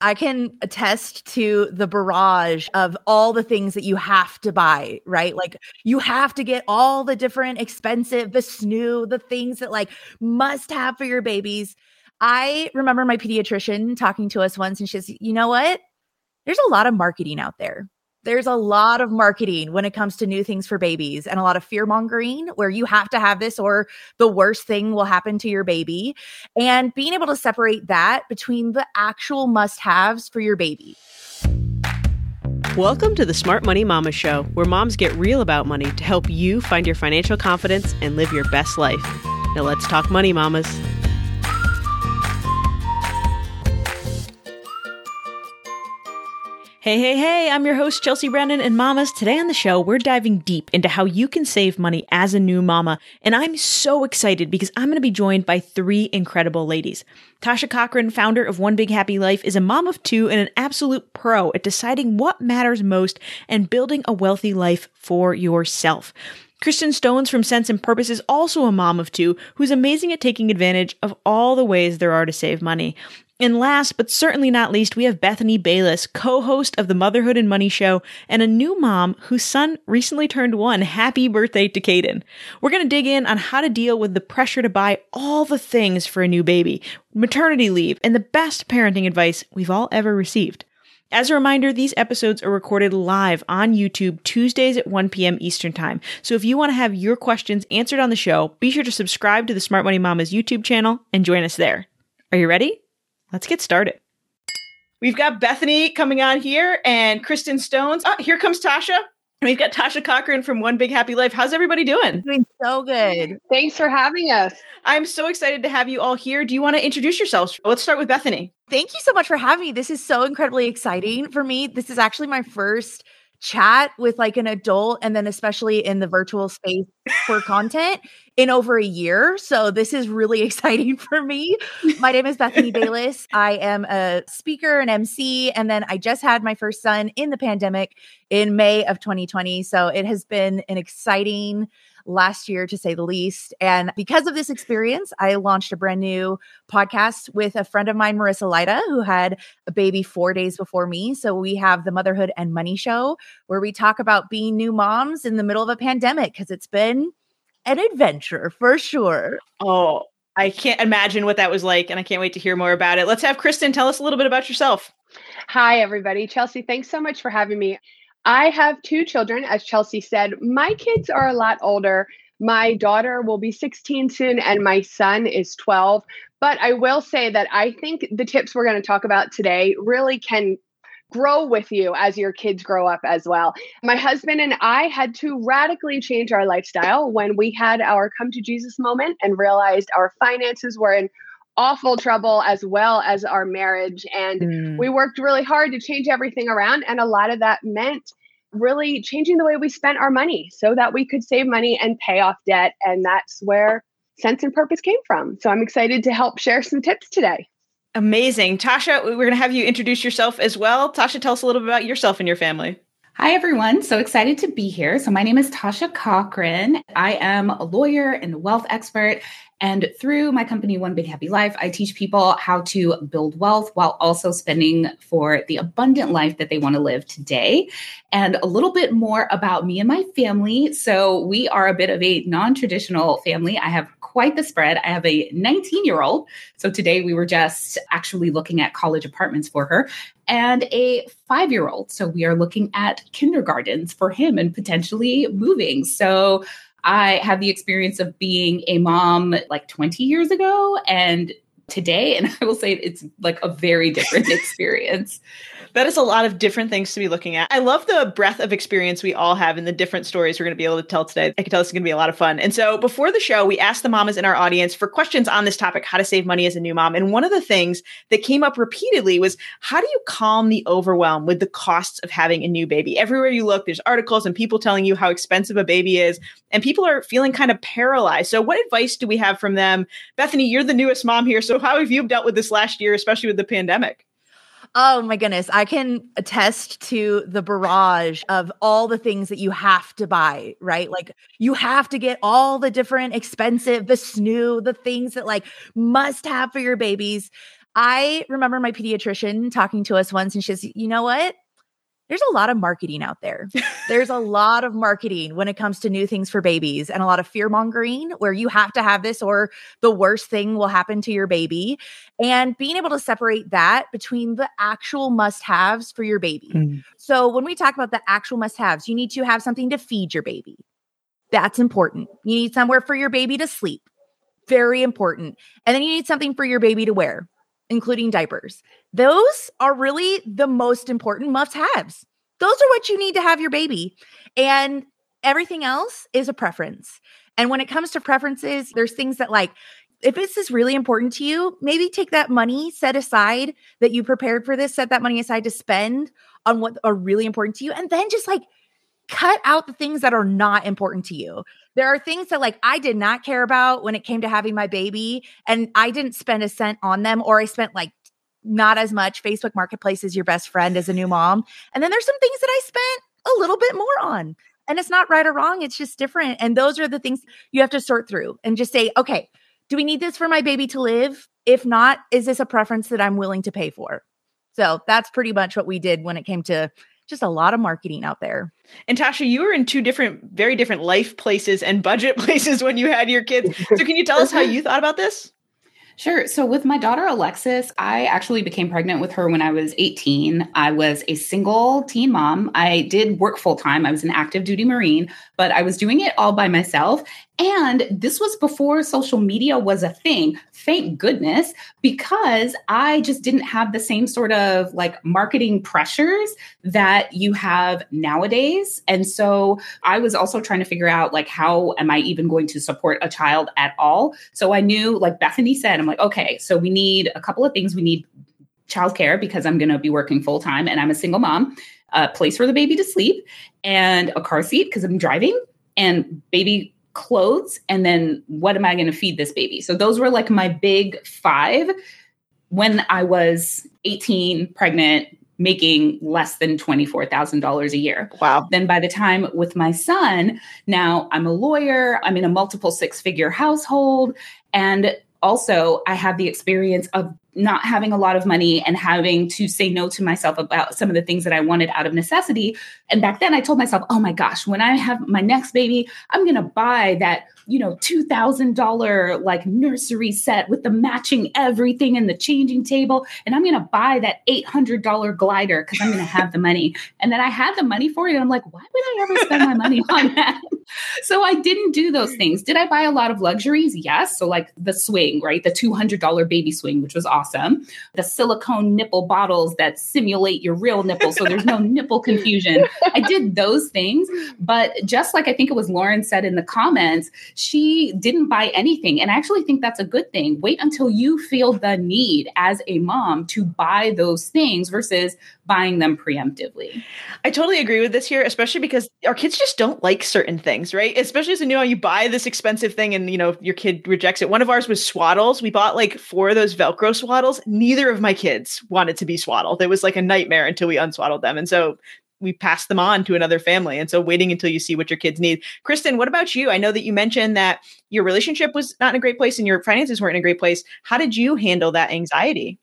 I can attest to the barrage of all the things that you have to buy, right? Like you have to get all the different expensive, the snoo, the things that like must have for your babies. I remember my pediatrician talking to us once and she says, you know what? There's a lot of marketing out there there's a lot of marketing when it comes to new things for babies and a lot of fear mongering where you have to have this or the worst thing will happen to your baby. And being able to separate that between the actual must haves for your baby. Welcome to the Smart Money Mama Show, where moms get real about money to help you find your financial confidence and live your best life. Now let's talk money, mamas. Hey, hey, hey, I'm your host, Chelsea Brennan and Mamas. Today on the show, we're diving deep into how you can save money as a new mama. And I'm so excited because I'm going to be joined by three incredible ladies. Tasha Cochran, founder of One Big Happy Life, is a mom of two and an absolute pro at deciding what matters most and building a wealthy life for yourself. Kristen Stones from Sense and Purpose is also a mom of two who's amazing at taking advantage of all the ways there are to save money. And last but certainly not least, we have Bethany Bayless, co-host of the Motherhood and Money Show and a new mom whose son recently turned one. Happy birthday to Caden. We're going to dig in on how to deal with the pressure to buy all the things for a new baby, maternity leave, and the best parenting advice we've all ever received. As a reminder, these episodes are recorded live on YouTube Tuesdays at 1 p.m. Eastern Time. So if you want to have your questions answered on the show, be sure to subscribe to the Smart Money Mamas YouTube channel and join us there. Are you ready? Let's get started. We've got Bethany coming on here and Kristen Stones. Oh, here comes Tasha. And we've got Tasha Cochran from One Big Happy Life. How's everybody doing? Doing so good. Thanks for having us. I'm so excited to have you all here. Do you want to introduce yourselves? Let's start with Bethany. Thank you so much for having me. This is so incredibly exciting for me. This is actually my first chat with like an adult and then especially in the virtual space for content in over a year. So this is really exciting for me. My name is Bethany Bayless. I am a speaker and MC and then I just had my first son in the pandemic in May of 2020. So it has been an exciting last year, to say the least. And because of this experience, I launched a brand new podcast with a friend of mine, Marissa Lida, who had a baby four days before me. So we have the Motherhood and Money Show, where we talk about being new moms in the middle of a pandemic, because it's been an adventure for sure. Oh, I can't imagine what that was like, and I can't wait to hear more about it. Let's have Kristen tell us a little bit about yourself. Hi, everybody. Chelsea, thanks so much for having me. I have two children, as Chelsea said. My kids are a lot older. My daughter will be 16 soon, and my son is 12. But I will say that I think the tips we're going to talk about today really can grow with you as your kids grow up as well. My husband and I had to radically change our lifestyle when we had our come to Jesus moment and realized our finances were in awful trouble as well as our marriage. And mm. we worked really hard to change everything around. And a lot of that meant really changing the way we spent our money so that we could save money and pay off debt. And that's where sense and purpose came from. So I'm excited to help share some tips today. Amazing. Tasha, we're going to have you introduce yourself as well. Tasha, tell us a little bit about yourself and your family. Hi, everyone. So excited to be here. So, my name is Tasha Cochran. I am a lawyer and wealth expert. And through my company, One Big Happy Life, I teach people how to build wealth while also spending for the abundant life that they want to live today. And a little bit more about me and my family. So, we are a bit of a non traditional family. I have quite the spread. I have a 19 year old. So, today we were just actually looking at college apartments for her and a five year old. So, we are looking at kindergartens for him and potentially moving. So, I had the experience of being a mom like 20 years ago and today. And I will say it's like a very different experience. That is a lot of different things to be looking at. I love the breadth of experience we all have and the different stories we're going to be able to tell today. I can tell this is going to be a lot of fun. And so before the show, we asked the mamas in our audience for questions on this topic, how to save money as a new mom. And one of the things that came up repeatedly was how do you calm the overwhelm with the costs of having a new baby? Everywhere you look, there's articles and people telling you how expensive a baby is, and people are feeling kind of paralyzed. So what advice do we have from them? Bethany, you're the newest mom here. So how have you dealt with this last year, especially with the pandemic? Oh my goodness. I can attest to the barrage of all the things that you have to buy, right? Like you have to get all the different expensive, the snoo, the things that like must have for your babies. I remember my pediatrician talking to us once and she says, you know what? There's a lot of marketing out there. There's a lot of marketing when it comes to new things for babies and a lot of fear mongering where you have to have this or the worst thing will happen to your baby. And being able to separate that between the actual must haves for your baby. Mm. So when we talk about the actual must haves, you need to have something to feed your baby. That's important. You need somewhere for your baby to sleep. Very important. And then you need something for your baby to wear including diapers. Those are really the most important must haves. Those are what you need to have your baby. And everything else is a preference. And when it comes to preferences, there's things that like, if this is really important to you, maybe take that money set aside that you prepared for this, set that money aside to spend on what are really important to you. And then just like cut out the things that are not important to you. There are things that like I did not care about when it came to having my baby and I didn't spend a cent on them or I spent like not as much. Facebook Marketplace is your best friend as a new mom. And then there's some things that I spent a little bit more on. And it's not right or wrong, it's just different. And those are the things you have to sort through and just say, okay, do we need this for my baby to live? If not, is this a preference that I'm willing to pay for? So that's pretty much what we did when it came to just a lot of marketing out there. And Tasha, you were in two different, very different life places and budget places when you had your kids. So can you tell us how you thought about this? Sure. So, with my daughter Alexis, I actually became pregnant with her when I was 18. I was a single teen mom. I did work full time. I was an active duty Marine, but I was doing it all by myself. And this was before social media was a thing. Thank goodness, because I just didn't have the same sort of like marketing pressures that you have nowadays. And so I was also trying to figure out like, how am I even going to support a child at all? So I knew, like Bethany said, I'm like, okay, so we need a couple of things. We need childcare because I'm going to be working full time and I'm a single mom, a place for the baby to sleep, and a car seat because I'm driving and baby clothes and then what am I going to feed this baby? So those were like my big five when I was 18, pregnant, making less than $24,000 a year. Wow. Then by the time with my son, now I'm a lawyer, I'm in a multiple six figure household. And also, I have the experience of not having a lot of money and having to say no to myself about some of the things that I wanted out of necessity. And back then I told myself, oh my gosh, when I have my next baby, I'm going to buy that you know, $2,000 like nursery set with the matching everything and the changing table. And I'm going to buy that $800 glider because I'm going to have the money. And then I had the money for it. And I'm like, why would I ever spend my money on that? so I didn't do those things. Did I buy a lot of luxuries? Yes. So, like the swing, right? The $200 baby swing, which was awesome. The silicone nipple bottles that simulate your real nipple. So there's no nipple confusion. I did those things. But just like I think it was Lauren said in the comments, she didn't buy anything. And I actually think that's a good thing. Wait until you feel the need as a mom to buy those things versus buying them preemptively. I totally agree with this here, especially because our kids just don't like certain things, right? Especially as a new mom, you buy this expensive thing and you know your kid rejects it. One of ours was swaddles. We bought like four of those Velcro swaddles. Neither of my kids wanted to be swaddled. It was like a nightmare until we unswaddled them. And so we pass them on to another family. And so waiting until you see what your kids need. Kristen, what about you? I know that you mentioned that your relationship was not in a great place and your finances weren't in a great place. How did you handle that anxiety?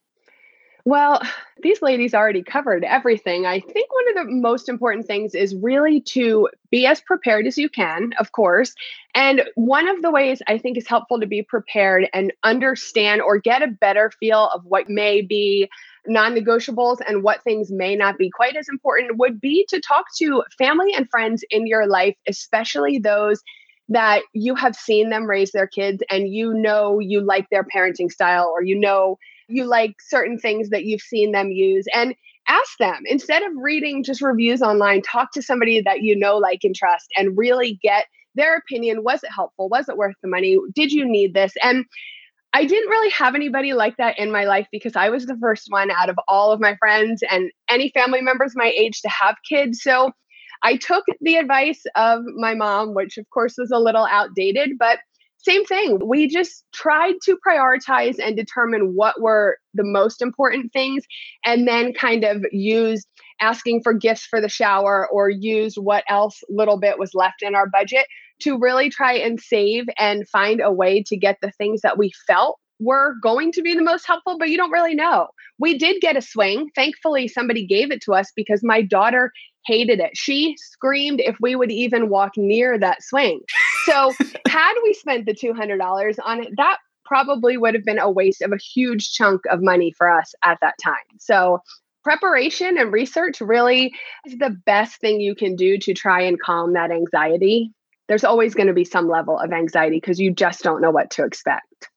Well, these ladies already covered everything. I think one of the most important things is really to be as prepared as you can, of course. And one of the ways I think is helpful to be prepared and understand or get a better feel of what may be non negotiables and what things may not be quite as important would be to talk to family and friends in your life, especially those that you have seen them raise their kids and you know you like their parenting style or you know you like certain things that you've seen them use. And ask them instead of reading just reviews online talk to somebody that you know like and trust and really get their opinion. Was it helpful? Was it worth the money? Did you need this? And I didn't really have anybody like that in my life because I was the first one out of all of my friends and any family members my age to have kids. So I took the advice of my mom, which of course was a little outdated, but same thing. We just tried to prioritize and determine what were the most important things and then kind of used asking for gifts for the shower or used what else little bit was left in our budget to really try and save and find a way to get the things that we felt were going to be the most helpful, but you don't really know. We did get a swing. Thankfully, somebody gave it to us because my daughter hated it. She screamed if we would even walk near that swing. So, had we spent the $200 on it, that probably would have been a waste of a huge chunk of money for us at that time. So, preparation and research really is the best thing you can do to try and calm that anxiety. There's always going to be some level of anxiety because you just don't know what to expect.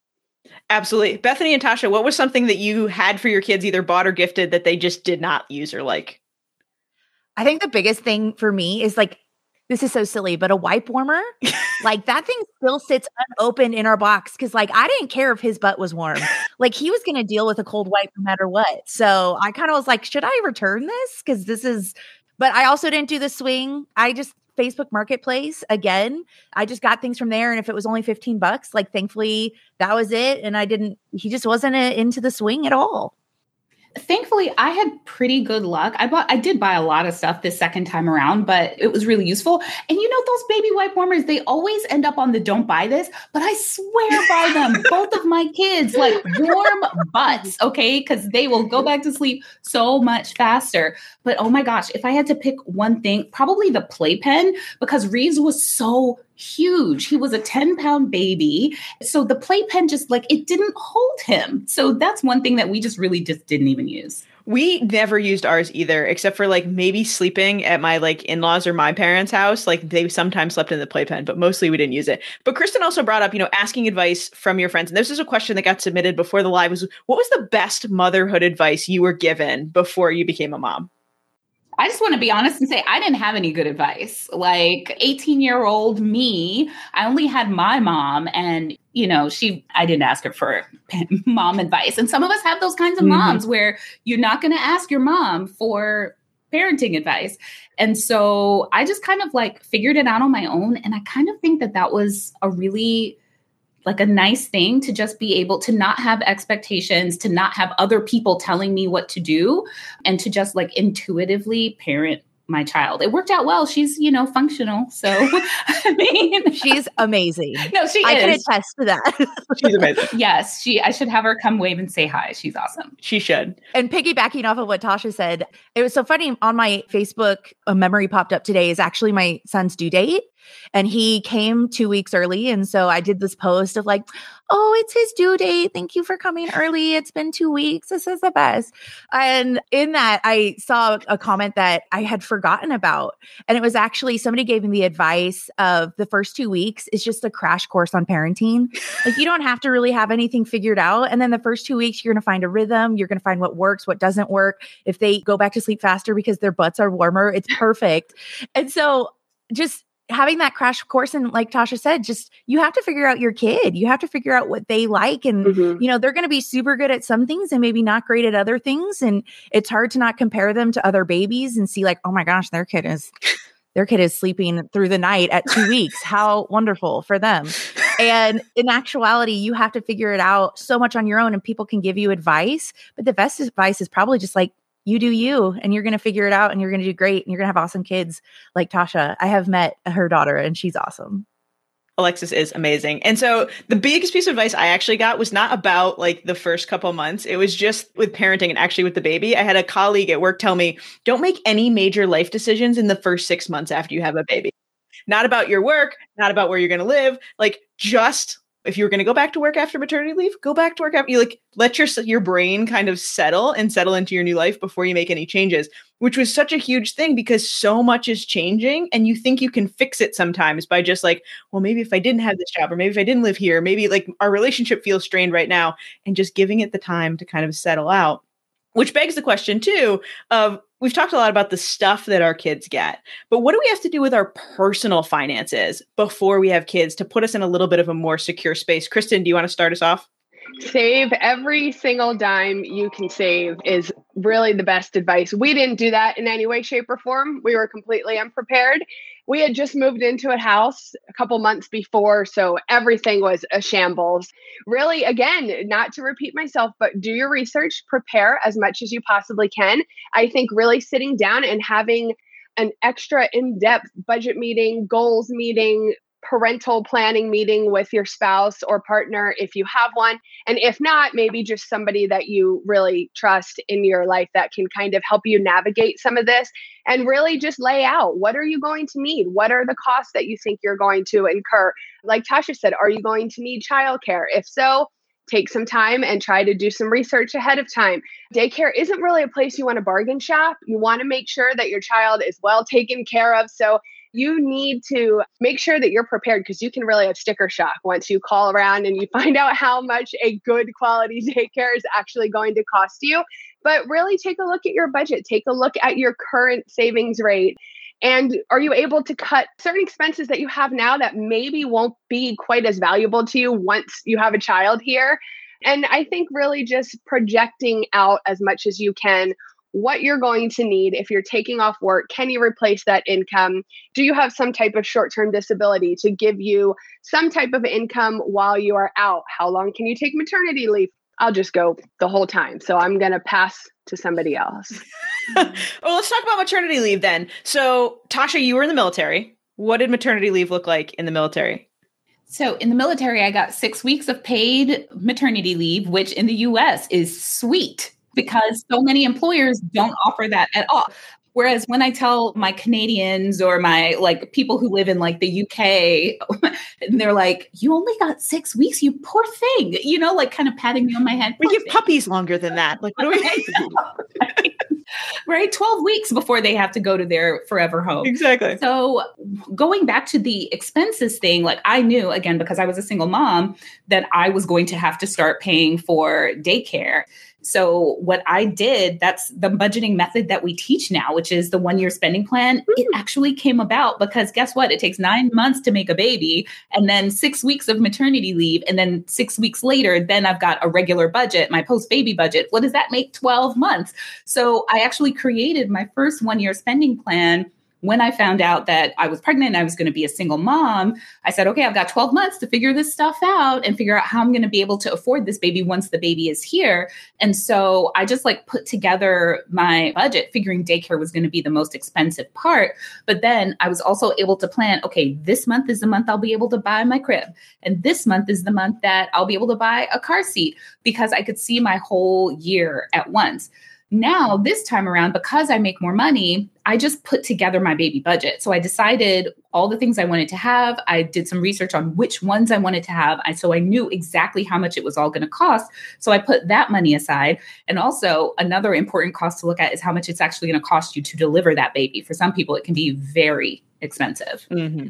Absolutely. Bethany and Tasha, what was something that you had for your kids, either bought or gifted, that they just did not use or like? I think the biggest thing for me is like, this is so silly, but a wipe warmer, like that thing still sits unopened in our box because, like, I didn't care if his butt was warm. like, he was going to deal with a cold wipe no matter what. So I kind of was like, should I return this? Because this is, but I also didn't do the swing. I just Facebook Marketplace again. I just got things from there. And if it was only 15 bucks, like thankfully that was it. And I didn't, he just wasn't a, into the swing at all thankfully i had pretty good luck. I bought i did buy a lot of stuff this second time around but it was really useful. And you know those baby wipe warmers they always end up on the don't buy this but i swear by them. Both of my kids like warm butts okay? Because they will go back to sleep so much faster. But oh my gosh if i had to pick one thing probably the playpen because reeves was so huge. He was a 10 pound baby. So the playpen just like it didn't hold him. So that's one thing that we just really just didn't even use. We never used ours either, except for like maybe sleeping at my like in laws or my parents' house. Like they sometimes slept in the playpen, but mostly we didn't use it. But Kristen also brought up, you know, asking advice from your friends. And this is a question that got submitted before the live was what was the best motherhood advice you were given before you became a mom? I just want to be honest and say I didn't have any good advice. Like 18 year old me, I only had my mom, and you know, she, I didn't ask her for mom advice. And some of us have those kinds of mm-hmm. moms where you're not going to ask your mom for parenting advice. And so I just kind of like figured it out on my own. And I kind of think that that was a really like a nice thing to just be able to not have expectations, to not have other people telling me what to do, and to just like intuitively parent my child. It worked out well. She's, you know, functional. So, I mean, she's amazing. No, she I is. can attest to that. she's amazing. Yes, she. I should have her come wave and say hi. She's awesome. She should. And piggybacking off of what Tasha said, it was so funny on my Facebook. A memory popped up today. Is actually my son's due date, and he came two weeks early. And so I did this post of like, oh, it's his due date. Thank you for coming early. It's been two weeks. This is the best. And in that, I saw a comment that I had forgotten about. And it was actually somebody gave me the advice of the first two weeks is just a crash course on parenting. like you don't have to really have anything figured out. And then the first two weeks, you're going to find a rhythm. You're going to find what works, what doesn't work. If they go back to sleep faster because their butts are warmer, it's perfect. and so just having that crash course and like tasha said just you have to figure out your kid. You have to figure out what they like and mm-hmm. you know they're going to be super good at some things and maybe not great at other things and it's hard to not compare them to other babies and see like oh my gosh their kid is their kid is sleeping through the night at two weeks. How wonderful for them. And in actuality you have to figure it out so much on your own and people can give you advice but the best advice is probably just like you do you and you're going to figure it out and you're going to do great and you're going to have awesome kids like Tasha. I have met her daughter and she's awesome. Alexis is amazing. And so the biggest piece of advice I actually got was not about like the first couple months. It was just with parenting and actually with the baby. I had a colleague at work tell me, don't make any major life decisions in the first six months after you have a baby. Not about your work, not about where you're going to live. Like just if you were going to go back to work after maternity leave, go back to work after you like let your your brain kind of settle and settle into your new life before you make any changes, which was such a huge thing because so much is changing and you think you can fix it sometimes by just like, well, maybe if I didn't have this job or maybe if I didn't live here, maybe like our relationship feels strained right now and just giving it the time to kind of settle out. Which begs the question too of we've talked a lot about the stuff that our kids get, but what do we have to do with our personal finances before we have kids to put us in a little bit of a more secure space? Kristen, do you want to start us off? Save every single dime you can save is really the best advice. We didn't do that in any way, shape, or form. We were completely unprepared. We had just moved into a house a couple months before, so everything was a shambles. Really, again, not to repeat myself, but do your research, prepare as much as you possibly can. I think really sitting down and having an extra in depth budget meeting, goals meeting, parental planning meeting with your spouse or partner if you have one. And if not, maybe just somebody that you really trust in your life that can kind of help you navigate some of this and really just lay out what are you going to need? What are the costs that you think you're going to incur? Like Tasha said, are you going to need childcare? If so, take some time and try to do some research ahead of time. Daycare isn't really a place you want to bargain shop. You want to make sure that your child is well taken care of. So you need to make sure that you're prepared because you can really have sticker shock once you call around and you find out how much a good quality daycare is actually going to cost you. But really take a look at your budget, take a look at your current savings rate. And are you able to cut certain expenses that you have now that maybe won't be quite as valuable to you once you have a child here? And I think really just projecting out as much as you can what you're going to need if you're taking off work. Can you replace that income? Do you have some type of short term disability to give you some type of income while you are out? How long can you take maternity leave? I'll just go the whole time. So I'm going to pass to somebody else. well, let's talk about maternity leave then. So, Tasha, you were in the military. What did maternity leave look like in the military? So, in the military, I got six weeks of paid maternity leave, which in the US is sweet because so many employers don't offer that at all. Whereas when I tell my Canadians or my like people who live in like the UK, and they're like, "You only got six weeks, you poor thing," you know, like kind of patting me on my head. We give thing. puppies longer than that. Like, what do we? right? 12 weeks before they have to go to their forever home. Exactly. So, going back to the expenses thing, like I knew again, because I was a single mom, that I was going to have to start paying for daycare. So, what I did, that's the budgeting method that we teach now, which is the one year spending plan. Mm. It actually came about because guess what? It takes nine months to make a baby, and then six weeks of maternity leave. And then six weeks later, then I've got a regular budget, my post baby budget. What does that make? 12 months. So, I actually created my first one year spending plan when I found out that I was pregnant and I was going to be a single mom, I said, okay, I've got 12 months to figure this stuff out and figure out how I'm going to be able to afford this baby once the baby is here. And so I just like put together my budget, figuring daycare was going to be the most expensive part. But then I was also able to plan, okay, this month is the month I'll be able to buy my crib. And this month is the month that I'll be able to buy a car seat because I could see my whole year at once. Now, this time around, because I make more money, I just put together my baby budget. So I decided all the things I wanted to have. I did some research on which ones I wanted to have. I, so I knew exactly how much it was all going to cost. So I put that money aside. And also, another important cost to look at is how much it's actually going to cost you to deliver that baby. For some people, it can be very expensive. Mm-hmm.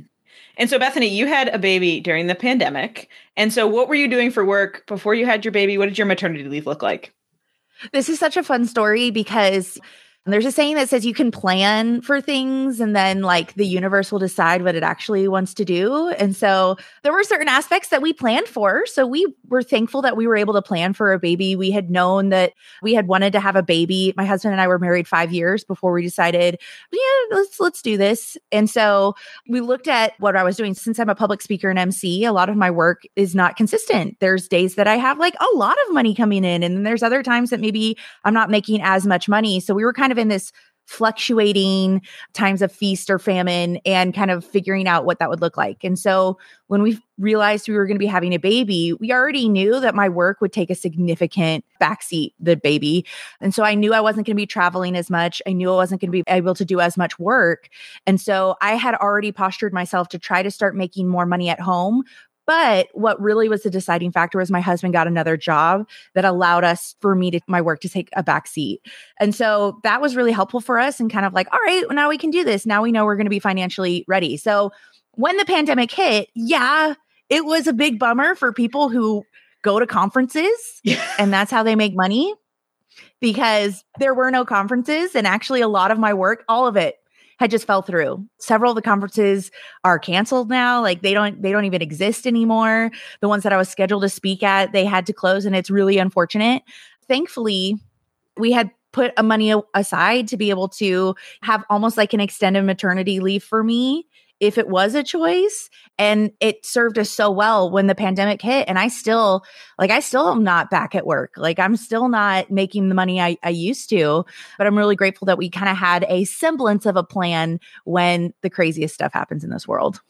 And so, Bethany, you had a baby during the pandemic. And so, what were you doing for work before you had your baby? What did your maternity leave look like? This is such a fun story because there's a saying that says you can plan for things and then like the universe will decide what it actually wants to do. And so there were certain aspects that we planned for. So we were thankful that we were able to plan for a baby. We had known that we had wanted to have a baby. My husband and I were married 5 years before we decided, yeah, let's let's do this. And so we looked at what I was doing since I'm a public speaker and MC, a lot of my work is not consistent. There's days that I have like a lot of money coming in and then there's other times that maybe I'm not making as much money. So we were kind kind of in this fluctuating times of feast or famine and kind of figuring out what that would look like. And so when we realized we were going to be having a baby, we already knew that my work would take a significant backseat, the baby. And so I knew I wasn't going to be traveling as much. I knew I wasn't going to be able to do as much work. And so I had already postured myself to try to start making more money at home but what really was the deciding factor was my husband got another job that allowed us for me to my work to take a back seat. And so that was really helpful for us and kind of like, all right, now we can do this. Now we know we're going to be financially ready. So when the pandemic hit, yeah, it was a big bummer for people who go to conferences and that's how they make money because there were no conferences and actually a lot of my work all of it had just fell through. Several of the conferences are canceled now. Like they don't they don't even exist anymore. The ones that I was scheduled to speak at, they had to close and it's really unfortunate. Thankfully, we had put a money aside to be able to have almost like an extended maternity leave for me if it was a choice and it served us so well when the pandemic hit and i still like i still am not back at work like i'm still not making the money i, I used to but i'm really grateful that we kind of had a semblance of a plan when the craziest stuff happens in this world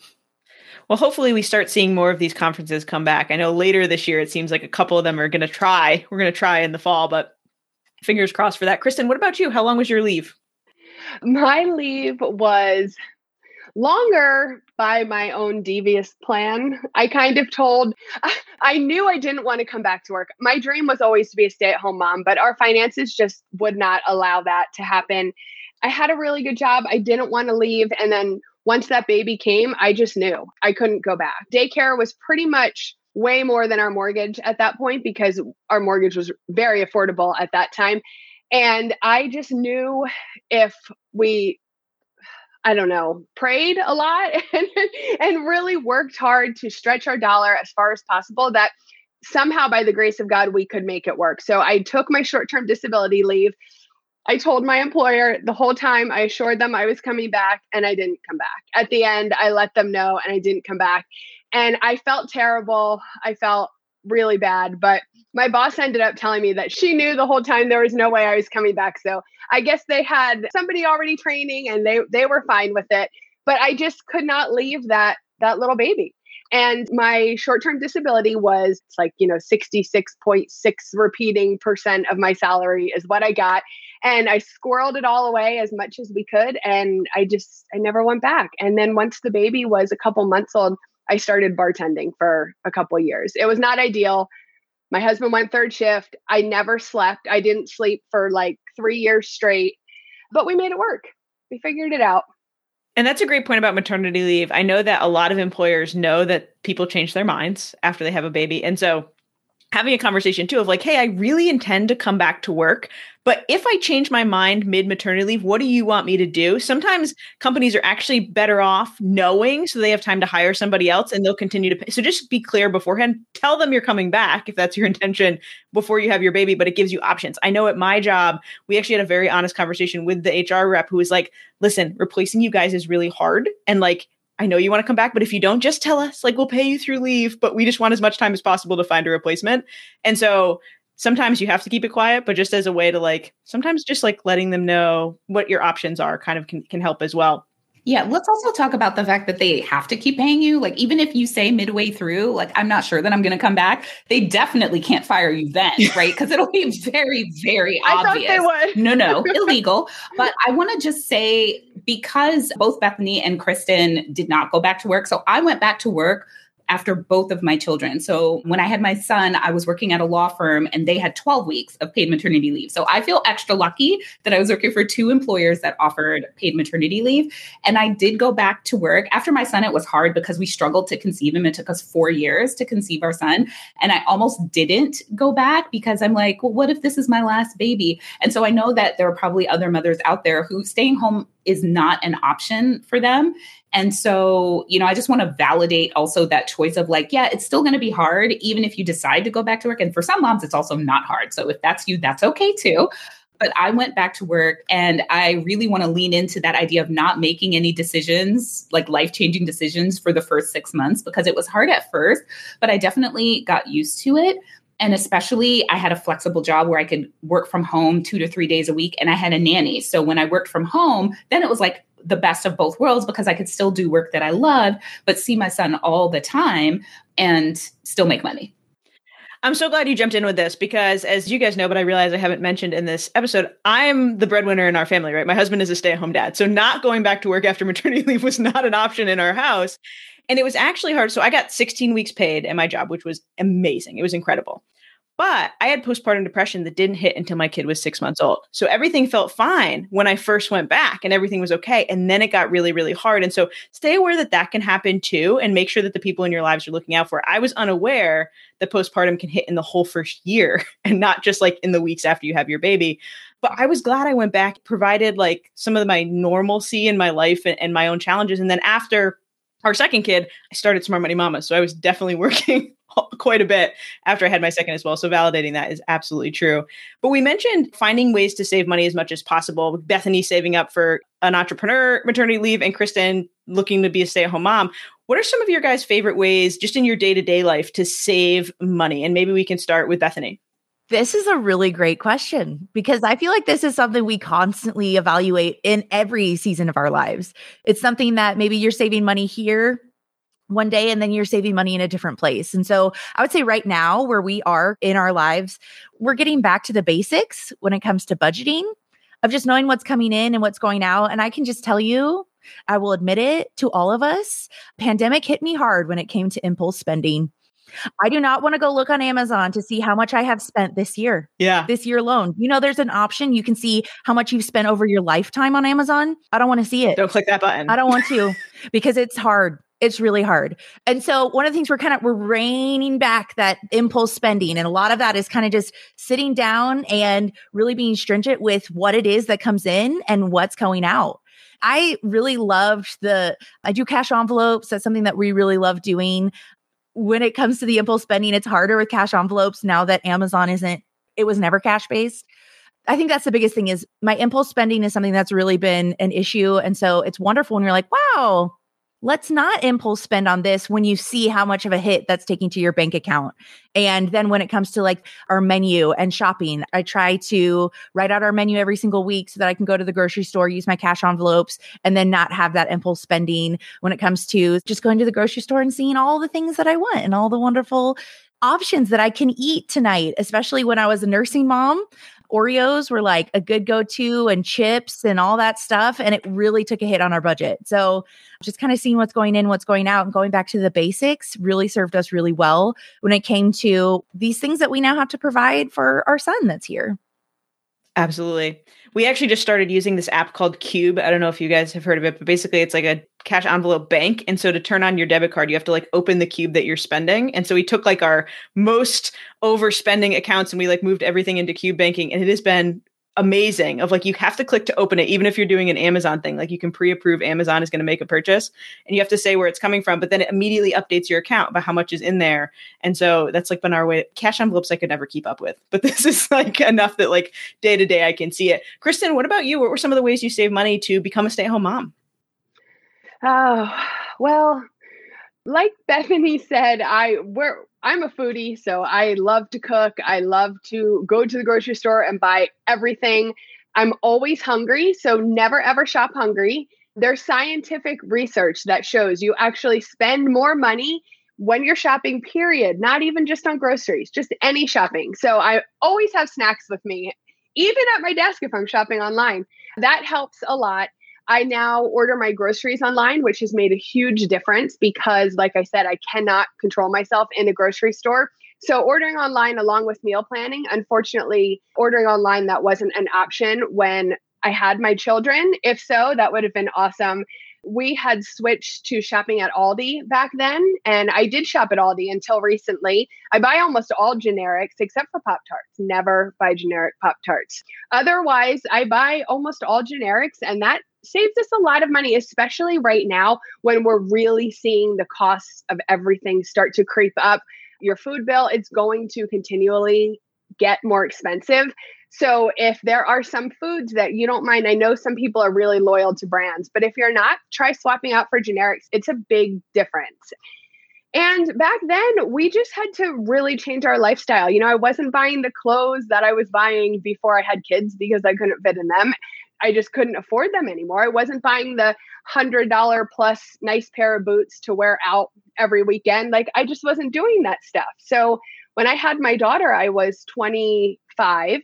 Well, hopefully we start seeing more of these conferences come back. I know later this year it seems like a couple of them are going to try. We're going to try in the fall, but fingers crossed for that. Kristen, what about you? How long was your leave? My leave was longer by my own devious plan. I kind of told, I knew I didn't want to come back to work. My dream was always to be a stay at home mom, but our finances just would not allow that to happen. I had a really good job. I didn't want to leave. And then once that baby came, I just knew I couldn't go back. Daycare was pretty much way more than our mortgage at that point because our mortgage was very affordable at that time. And I just knew if we, I don't know, prayed a lot and, and really worked hard to stretch our dollar as far as possible, that somehow by the grace of God, we could make it work. So I took my short term disability leave. I told my employer the whole time, I assured them I was coming back and I didn't come back. At the end, I let them know and I didn't come back. And I felt terrible. I felt really bad. But my boss ended up telling me that she knew the whole time there was no way I was coming back. So I guess they had somebody already training and they they were fine with it. But I just could not leave that that little baby. And my short term disability was like, you know, 66.6 repeating percent of my salary is what I got. And I squirreled it all away as much as we could. And I just, I never went back. And then once the baby was a couple months old, I started bartending for a couple years. It was not ideal. My husband went third shift. I never slept. I didn't sleep for like three years straight, but we made it work. We figured it out. And that's a great point about maternity leave. I know that a lot of employers know that people change their minds after they have a baby. And so having a conversation too of like, hey, I really intend to come back to work. But if I change my mind mid maternity leave, what do you want me to do? Sometimes companies are actually better off knowing so they have time to hire somebody else and they'll continue to pay. So just be clear beforehand. Tell them you're coming back if that's your intention before you have your baby, but it gives you options. I know at my job, we actually had a very honest conversation with the HR rep who was like, listen, replacing you guys is really hard. And like, I know you want to come back, but if you don't, just tell us. Like, we'll pay you through leave, but we just want as much time as possible to find a replacement. And so sometimes you have to keep it quiet, but just as a way to like, sometimes just like letting them know what your options are kind of can, can help as well. Yeah, let's also talk about the fact that they have to keep paying you. Like, even if you say midway through, like, I'm not sure that I'm going to come back, they definitely can't fire you then, right? Because it'll be very, very obvious. I thought they would. no, no, illegal. But I want to just say because both Bethany and Kristen did not go back to work. So I went back to work after both of my children. So when I had my son, I was working at a law firm and they had 12 weeks of paid maternity leave. So I feel extra lucky that I was working for two employers that offered paid maternity leave. And I did go back to work. After my son, it was hard because we struggled to conceive him. It took us four years to conceive our son. And I almost didn't go back because I'm like, well, what if this is my last baby? And so I know that there are probably other mothers out there who staying home is not an option for them. And so, you know, I just want to validate also that choice of like, yeah, it's still going to be hard, even if you decide to go back to work. And for some moms, it's also not hard. So if that's you, that's okay too. But I went back to work and I really want to lean into that idea of not making any decisions, like life changing decisions for the first six months, because it was hard at first, but I definitely got used to it. And especially, I had a flexible job where I could work from home two to three days a week, and I had a nanny. So when I worked from home, then it was like the best of both worlds because I could still do work that I loved, but see my son all the time and still make money. I'm so glad you jumped in with this because, as you guys know, but I realize I haven't mentioned in this episode, I'm the breadwinner in our family, right? My husband is a stay at home dad. So, not going back to work after maternity leave was not an option in our house. And it was actually hard. So, I got 16 weeks paid at my job, which was amazing. It was incredible. But I had postpartum depression that didn't hit until my kid was six months old. So everything felt fine when I first went back and everything was okay. And then it got really, really hard. And so stay aware that that can happen too and make sure that the people in your lives are looking out for. I was unaware that postpartum can hit in the whole first year and not just like in the weeks after you have your baby. But I was glad I went back, provided like some of my normalcy in my life and, and my own challenges. And then after our second kid, I started Smart Money Mama. So I was definitely working quite a bit after I had my second as well. So validating that is absolutely true. But we mentioned finding ways to save money as much as possible. Bethany saving up for an entrepreneur maternity leave and Kristen looking to be a stay at home mom. What are some of your guys' favorite ways just in your day to day life to save money? And maybe we can start with Bethany. This is a really great question because I feel like this is something we constantly evaluate in every season of our lives. It's something that maybe you're saving money here one day and then you're saving money in a different place. And so I would say right now, where we are in our lives, we're getting back to the basics when it comes to budgeting of just knowing what's coming in and what's going out. And I can just tell you, I will admit it to all of us, pandemic hit me hard when it came to impulse spending. I do not want to go look on Amazon to see how much I have spent this year. Yeah. This year alone. You know, there's an option you can see how much you've spent over your lifetime on Amazon. I don't want to see it. Don't click that button. I don't want to because it's hard. It's really hard. And so one of the things we're kind of we're reining back that impulse spending and a lot of that is kind of just sitting down and really being stringent with what it is that comes in and what's going out. I really loved the I do cash envelopes. That's something that we really love doing. When it comes to the impulse spending, it's harder with cash envelopes now that Amazon isn't it was never cash based. I think that's the biggest thing is my impulse spending is something that's really been an issue. And so it's wonderful when you're like, wow, let's not impulse spend on this when you see how much of a hit that's taking to your bank account. And then when it comes to like our menu and shopping, I try to write out our menu every single week so that I can go to the grocery store, use my cash envelopes, and then not have that impulse spending when it comes to just going to the grocery store and seeing all the things that I want and all the wonderful options that I can eat tonight, especially when I was a nursing mom. Oreos were like a good go to and chips and all that stuff. And it really took a hit on our budget. So just kind of seeing what's going in, what's going out, and going back to the basics really served us really well when it came to these things that we now have to provide for our son that's here. Absolutely. We actually just started using this app called Qube. I don't know if you guys have heard of it, but basically it's like a cash envelope bank. And so to turn on your debit card, you have to like open the cube that you're spending. And so we took like our most overspending accounts and we like moved everything into cube banking. And it has been amazing of like you have to click to open it even if you're doing an amazon thing like you can pre-approve amazon is going to make a purchase and you have to say where it's coming from but then it immediately updates your account about how much is in there and so that's like been our way cash envelopes i could never keep up with but this is like enough that like day to day i can see it. Kristen what about you? What were some of the ways you save money to become a stay-at-home mom? Oh well like bethany said i we're I'm a foodie, so I love to cook. I love to go to the grocery store and buy everything. I'm always hungry, so never ever shop hungry. There's scientific research that shows you actually spend more money when you're shopping, period, not even just on groceries, just any shopping. So I always have snacks with me, even at my desk if I'm shopping online. That helps a lot. I now order my groceries online, which has made a huge difference because, like I said, I cannot control myself in a grocery store. So, ordering online along with meal planning, unfortunately, ordering online that wasn't an option when I had my children. If so, that would have been awesome. We had switched to shopping at Aldi back then, and I did shop at Aldi until recently. I buy almost all generics except for Pop Tarts, never buy generic Pop Tarts. Otherwise, I buy almost all generics, and that saves us a lot of money, especially right now when we're really seeing the costs of everything start to creep up. Your food bill, it's going to continually get more expensive. So if there are some foods that you don't mind, I know some people are really loyal to brands, but if you're not, try swapping out for generics. It's a big difference. And back then, we just had to really change our lifestyle. You know, I wasn't buying the clothes that I was buying before I had kids because I couldn't fit in them. I just couldn't afford them anymore. I wasn't buying the hundred dollar plus nice pair of boots to wear out every weekend. Like I just wasn't doing that stuff. So when I had my daughter, I was 25.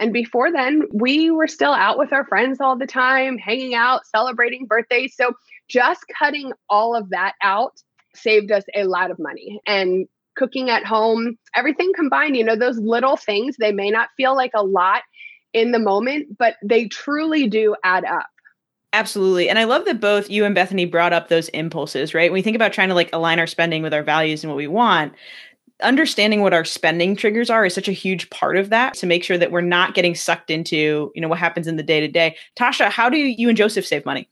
And before then, we were still out with our friends all the time, hanging out, celebrating birthdays. So just cutting all of that out saved us a lot of money. And cooking at home, everything combined, you know, those little things, they may not feel like a lot in the moment, but they truly do add up. Absolutely. And I love that both you and Bethany brought up those impulses, right? When we think about trying to like align our spending with our values and what we want, understanding what our spending triggers are is such a huge part of that to make sure that we're not getting sucked into, you know, what happens in the day to day. Tasha, how do you and Joseph save money?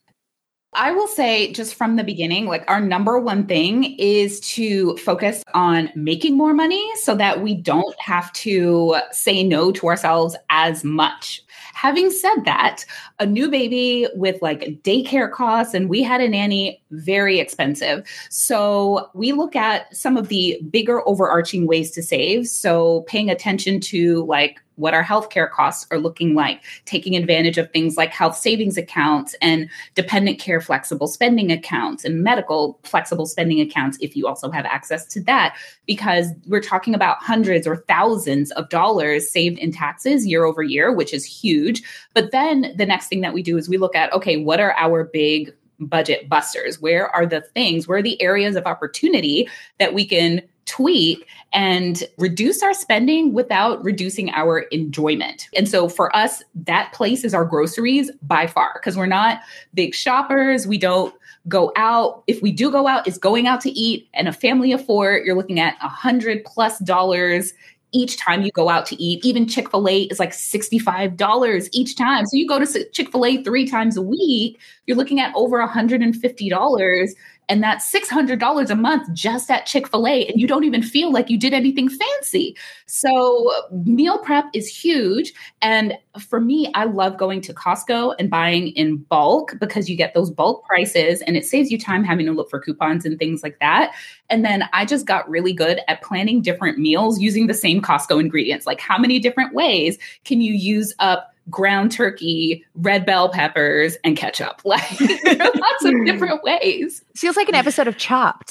I will say just from the beginning, like our number one thing is to focus on making more money so that we don't have to say no to ourselves as much. Having said that, a new baby with like daycare costs, and we had a nanny, very expensive. So we look at some of the bigger overarching ways to save. So paying attention to like what our healthcare costs are looking like, taking advantage of things like health savings accounts and dependent care flexible spending accounts and medical flexible spending accounts if you also have access to that, because we're talking about hundreds or thousands of dollars saved in taxes year over year, which is huge. But then the next thing that we do is we look at, okay, what are our big budget busters? Where are the things, where are the areas of opportunity that we can tweak and reduce our spending without reducing our enjoyment. And so for us, that place is our groceries by far because we're not big shoppers. We don't go out. If we do go out, it's going out to eat and a family of four, you're looking at a hundred plus dollars each time you go out to eat. Even Chick fil A is like $65 each time. So you go to Chick fil A three times a week, you're looking at over $150 and that's $600 a month just at Chick-fil-A and you don't even feel like you did anything fancy. So meal prep is huge and for me I love going to Costco and buying in bulk because you get those bulk prices and it saves you time having to look for coupons and things like that. And then I just got really good at planning different meals using the same Costco ingredients. Like how many different ways can you use up ground turkey, red bell peppers, and ketchup. Like there are lots of different ways. Feels like an episode of Chopped.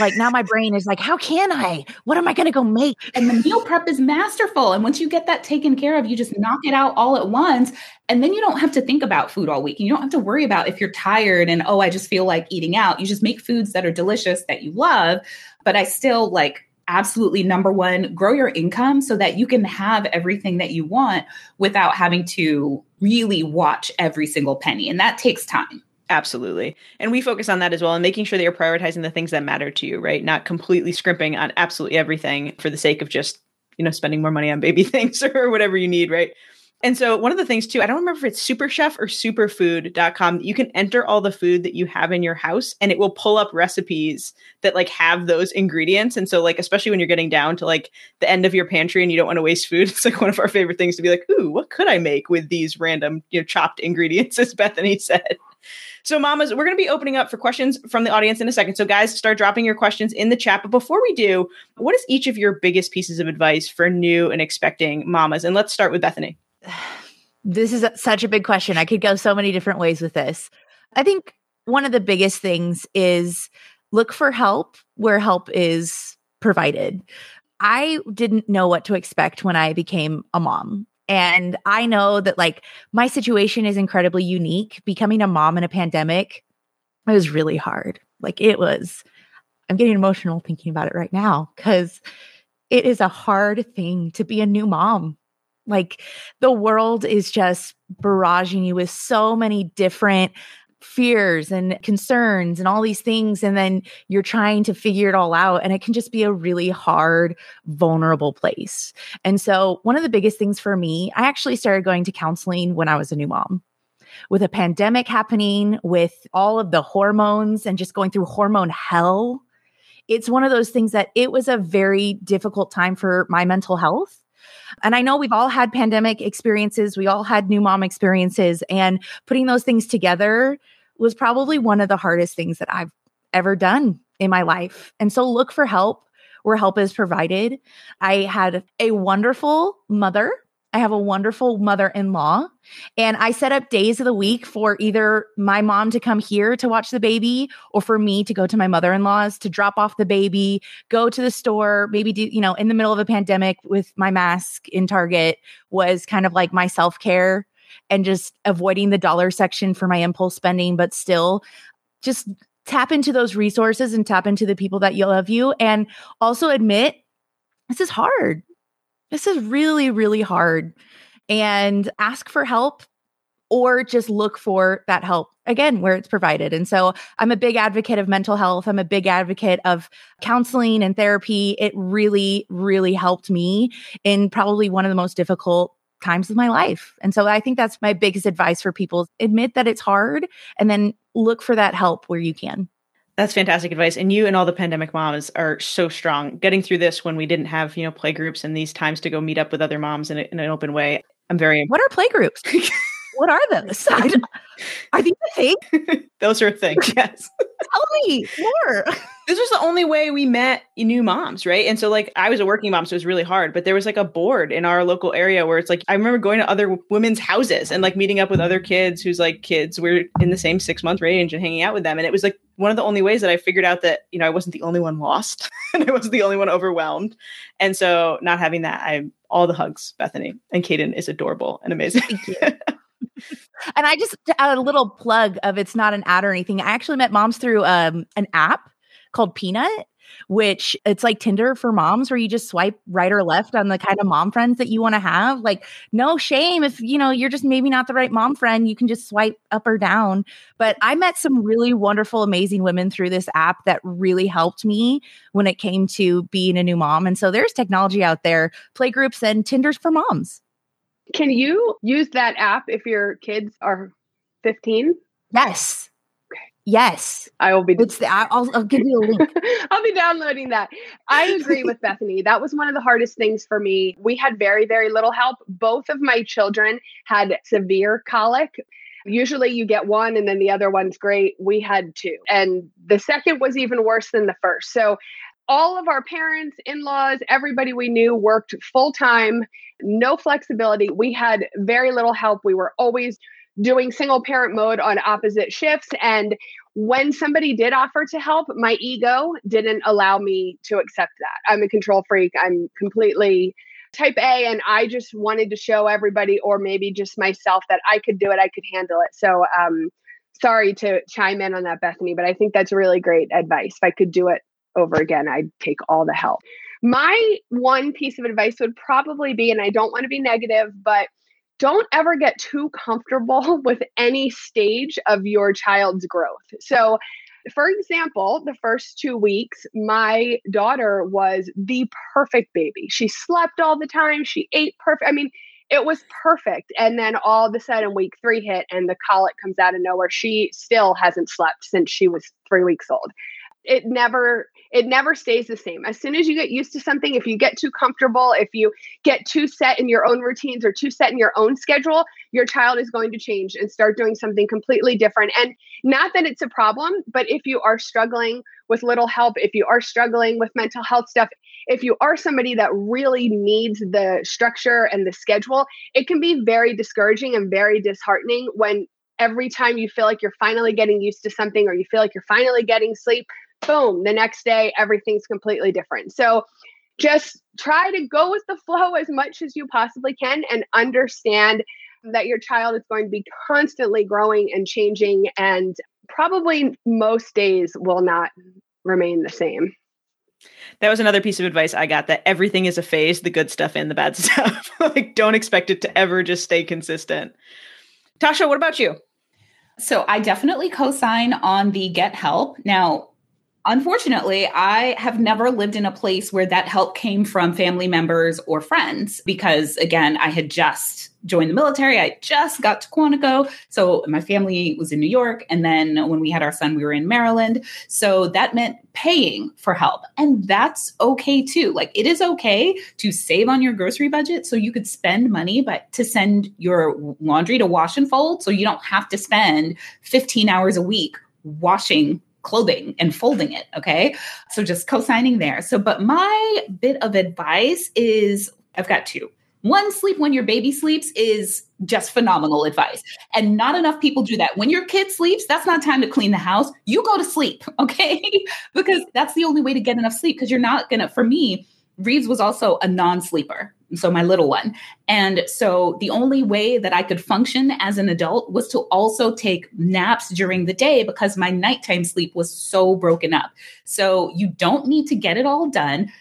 like now my brain is like, how can I? What am I going to go make? And the meal prep is masterful. And once you get that taken care of, you just knock it out all at once. And then you don't have to think about food all week. And you don't have to worry about if you're tired and, oh, I just feel like eating out. You just make foods that are delicious that you love. But I still like absolutely number one, grow your income so that you can have everything that you want without having to really watch every single penny. And that takes time. Absolutely. And we focus on that as well and making sure that you're prioritizing the things that matter to you, right? Not completely scrimping on absolutely everything for the sake of just, you know, spending more money on baby things or whatever you need, right? And so one of the things too, I don't remember if it's super chef or superfood.com, you can enter all the food that you have in your house and it will pull up recipes that like have those ingredients. And so like especially when you're getting down to like the end of your pantry and you don't want to waste food, it's like one of our favorite things to be like, "Ooh, what could I make with these random, you know, chopped ingredients?" as Bethany said. So, mamas, we're going to be opening up for questions from the audience in a second. So, guys, start dropping your questions in the chat. But before we do, what is each of your biggest pieces of advice for new and expecting mamas? And let's start with Bethany this is such a big question. I could go so many different ways with this. I think one of the biggest things is look for help where help is provided. I didn't know what to expect when I became a mom. And I know that like my situation is incredibly unique. Becoming a mom in a pandemic it was really hard. Like it was I'm getting emotional thinking about it right now cuz it is a hard thing to be a new mom like the world is just barraging you with so many different fears and concerns and all these things. And then you're trying to figure it all out. And it can just be a really hard, vulnerable place. And so, one of the biggest things for me, I actually started going to counseling when I was a new mom. With a pandemic happening, with all of the hormones and just going through hormone hell, it's one of those things that it was a very difficult time for my mental health and I know we've all had pandemic experiences, we all had new mom experiences, and putting those things together was probably one of the hardest things that I've ever done in my life. And so look for help where help is provided. I had a wonderful mother I have a wonderful mother in law, and I set up days of the week for either my mom to come here to watch the baby or for me to go to my mother in law's to drop off the baby, go to the store, maybe do, you know, in the middle of a pandemic with my mask in Target was kind of like my self care and just avoiding the dollar section for my impulse spending, but still just tap into those resources and tap into the people that you love you and also admit this is hard this is really, really hard. And ask for help or just look for that help again where it's provided. And so I'm a big advocate of mental health. I'm a big advocate of counseling and therapy. It really, really helped me in probably one of the most difficult times of my life. And so I think that's my biggest advice for people. Admit that it's hard and then look for that help where you can. That's fantastic advice. And you and all the pandemic moms are so strong. Getting through this when we didn't have, you know, play groups and these times to go meet up with other moms in, a, in an open way. I'm very What are play groups? What are those? are these a thing? those are a thing. Yes. Tell me more. This was the only way we met new moms, right? And so, like, I was a working mom, so it was really hard. But there was like a board in our local area where it's like I remember going to other women's houses and like meeting up with other kids who's like kids we're in the same six month range and hanging out with them. And it was like one of the only ways that I figured out that you know I wasn't the only one lost and I wasn't the only one overwhelmed. And so, not having that, I all the hugs, Bethany and Caden is adorable and amazing. Thank you. and I just a little plug of it's not an ad or anything. I actually met moms through um, an app called Peanut, which it's like Tinder for moms where you just swipe right or left on the kind of mom friends that you want to have. Like no shame if you know you're just maybe not the right mom friend, you can just swipe up or down. But I met some really wonderful amazing women through this app that really helped me when it came to being a new mom. And so there's technology out there, play groups and Tinders for moms. Can you use that app if your kids are 15? Yes. Yes, I will be. It's the, I'll, I'll give you a link. I'll be downloading that. I agree with Bethany. That was one of the hardest things for me. We had very, very little help. Both of my children had severe colic. Usually you get one and then the other one's great. We had two. And the second was even worse than the first. So all of our parents, in laws, everybody we knew worked full time, no flexibility. We had very little help. We were always doing single parent mode on opposite shifts. And when somebody did offer to help, my ego didn't allow me to accept that. I'm a control freak. I'm completely type A, and I just wanted to show everybody, or maybe just myself, that I could do it, I could handle it. So, um, sorry to chime in on that, Bethany, but I think that's really great advice. If I could do it over again, I'd take all the help. My one piece of advice would probably be, and I don't want to be negative, but don't ever get too comfortable with any stage of your child's growth. So, for example, the first two weeks, my daughter was the perfect baby. She slept all the time, she ate perfect. I mean, it was perfect. And then all of a sudden, week three hit, and the colic comes out of nowhere. She still hasn't slept since she was three weeks old. It never it never stays the same. As soon as you get used to something, if you get too comfortable, if you get too set in your own routines or too set in your own schedule, your child is going to change and start doing something completely different. And not that it's a problem, but if you are struggling with little help, if you are struggling with mental health stuff, if you are somebody that really needs the structure and the schedule, it can be very discouraging and very disheartening when every time you feel like you're finally getting used to something or you feel like you're finally getting sleep, boom, the next day, everything's completely different. So just try to go with the flow as much as you possibly can and understand that your child is going to be constantly growing and changing and probably most days will not remain the same. That was another piece of advice I got that everything is a phase, the good stuff and the bad stuff. like don't expect it to ever just stay consistent. Tasha, what about you? So I definitely co-sign on the get help. Now, Unfortunately, I have never lived in a place where that help came from family members or friends because, again, I had just joined the military. I just got to Quantico. So my family was in New York. And then when we had our son, we were in Maryland. So that meant paying for help. And that's okay too. Like it is okay to save on your grocery budget so you could spend money, but to send your laundry to wash and fold so you don't have to spend 15 hours a week washing clothing and folding it. Okay. So just co signing there. So, but my bit of advice is I've got two. One, sleep when your baby sleeps is just phenomenal advice. And not enough people do that. When your kid sleeps, that's not time to clean the house. You go to sleep, okay? because that's the only way to get enough sleep because you're not going to, for me, Reeves was also a non sleeper so my little one. And so the only way that I could function as an adult was to also take naps during the day because my nighttime sleep was so broken up. So you don't need to get it all done.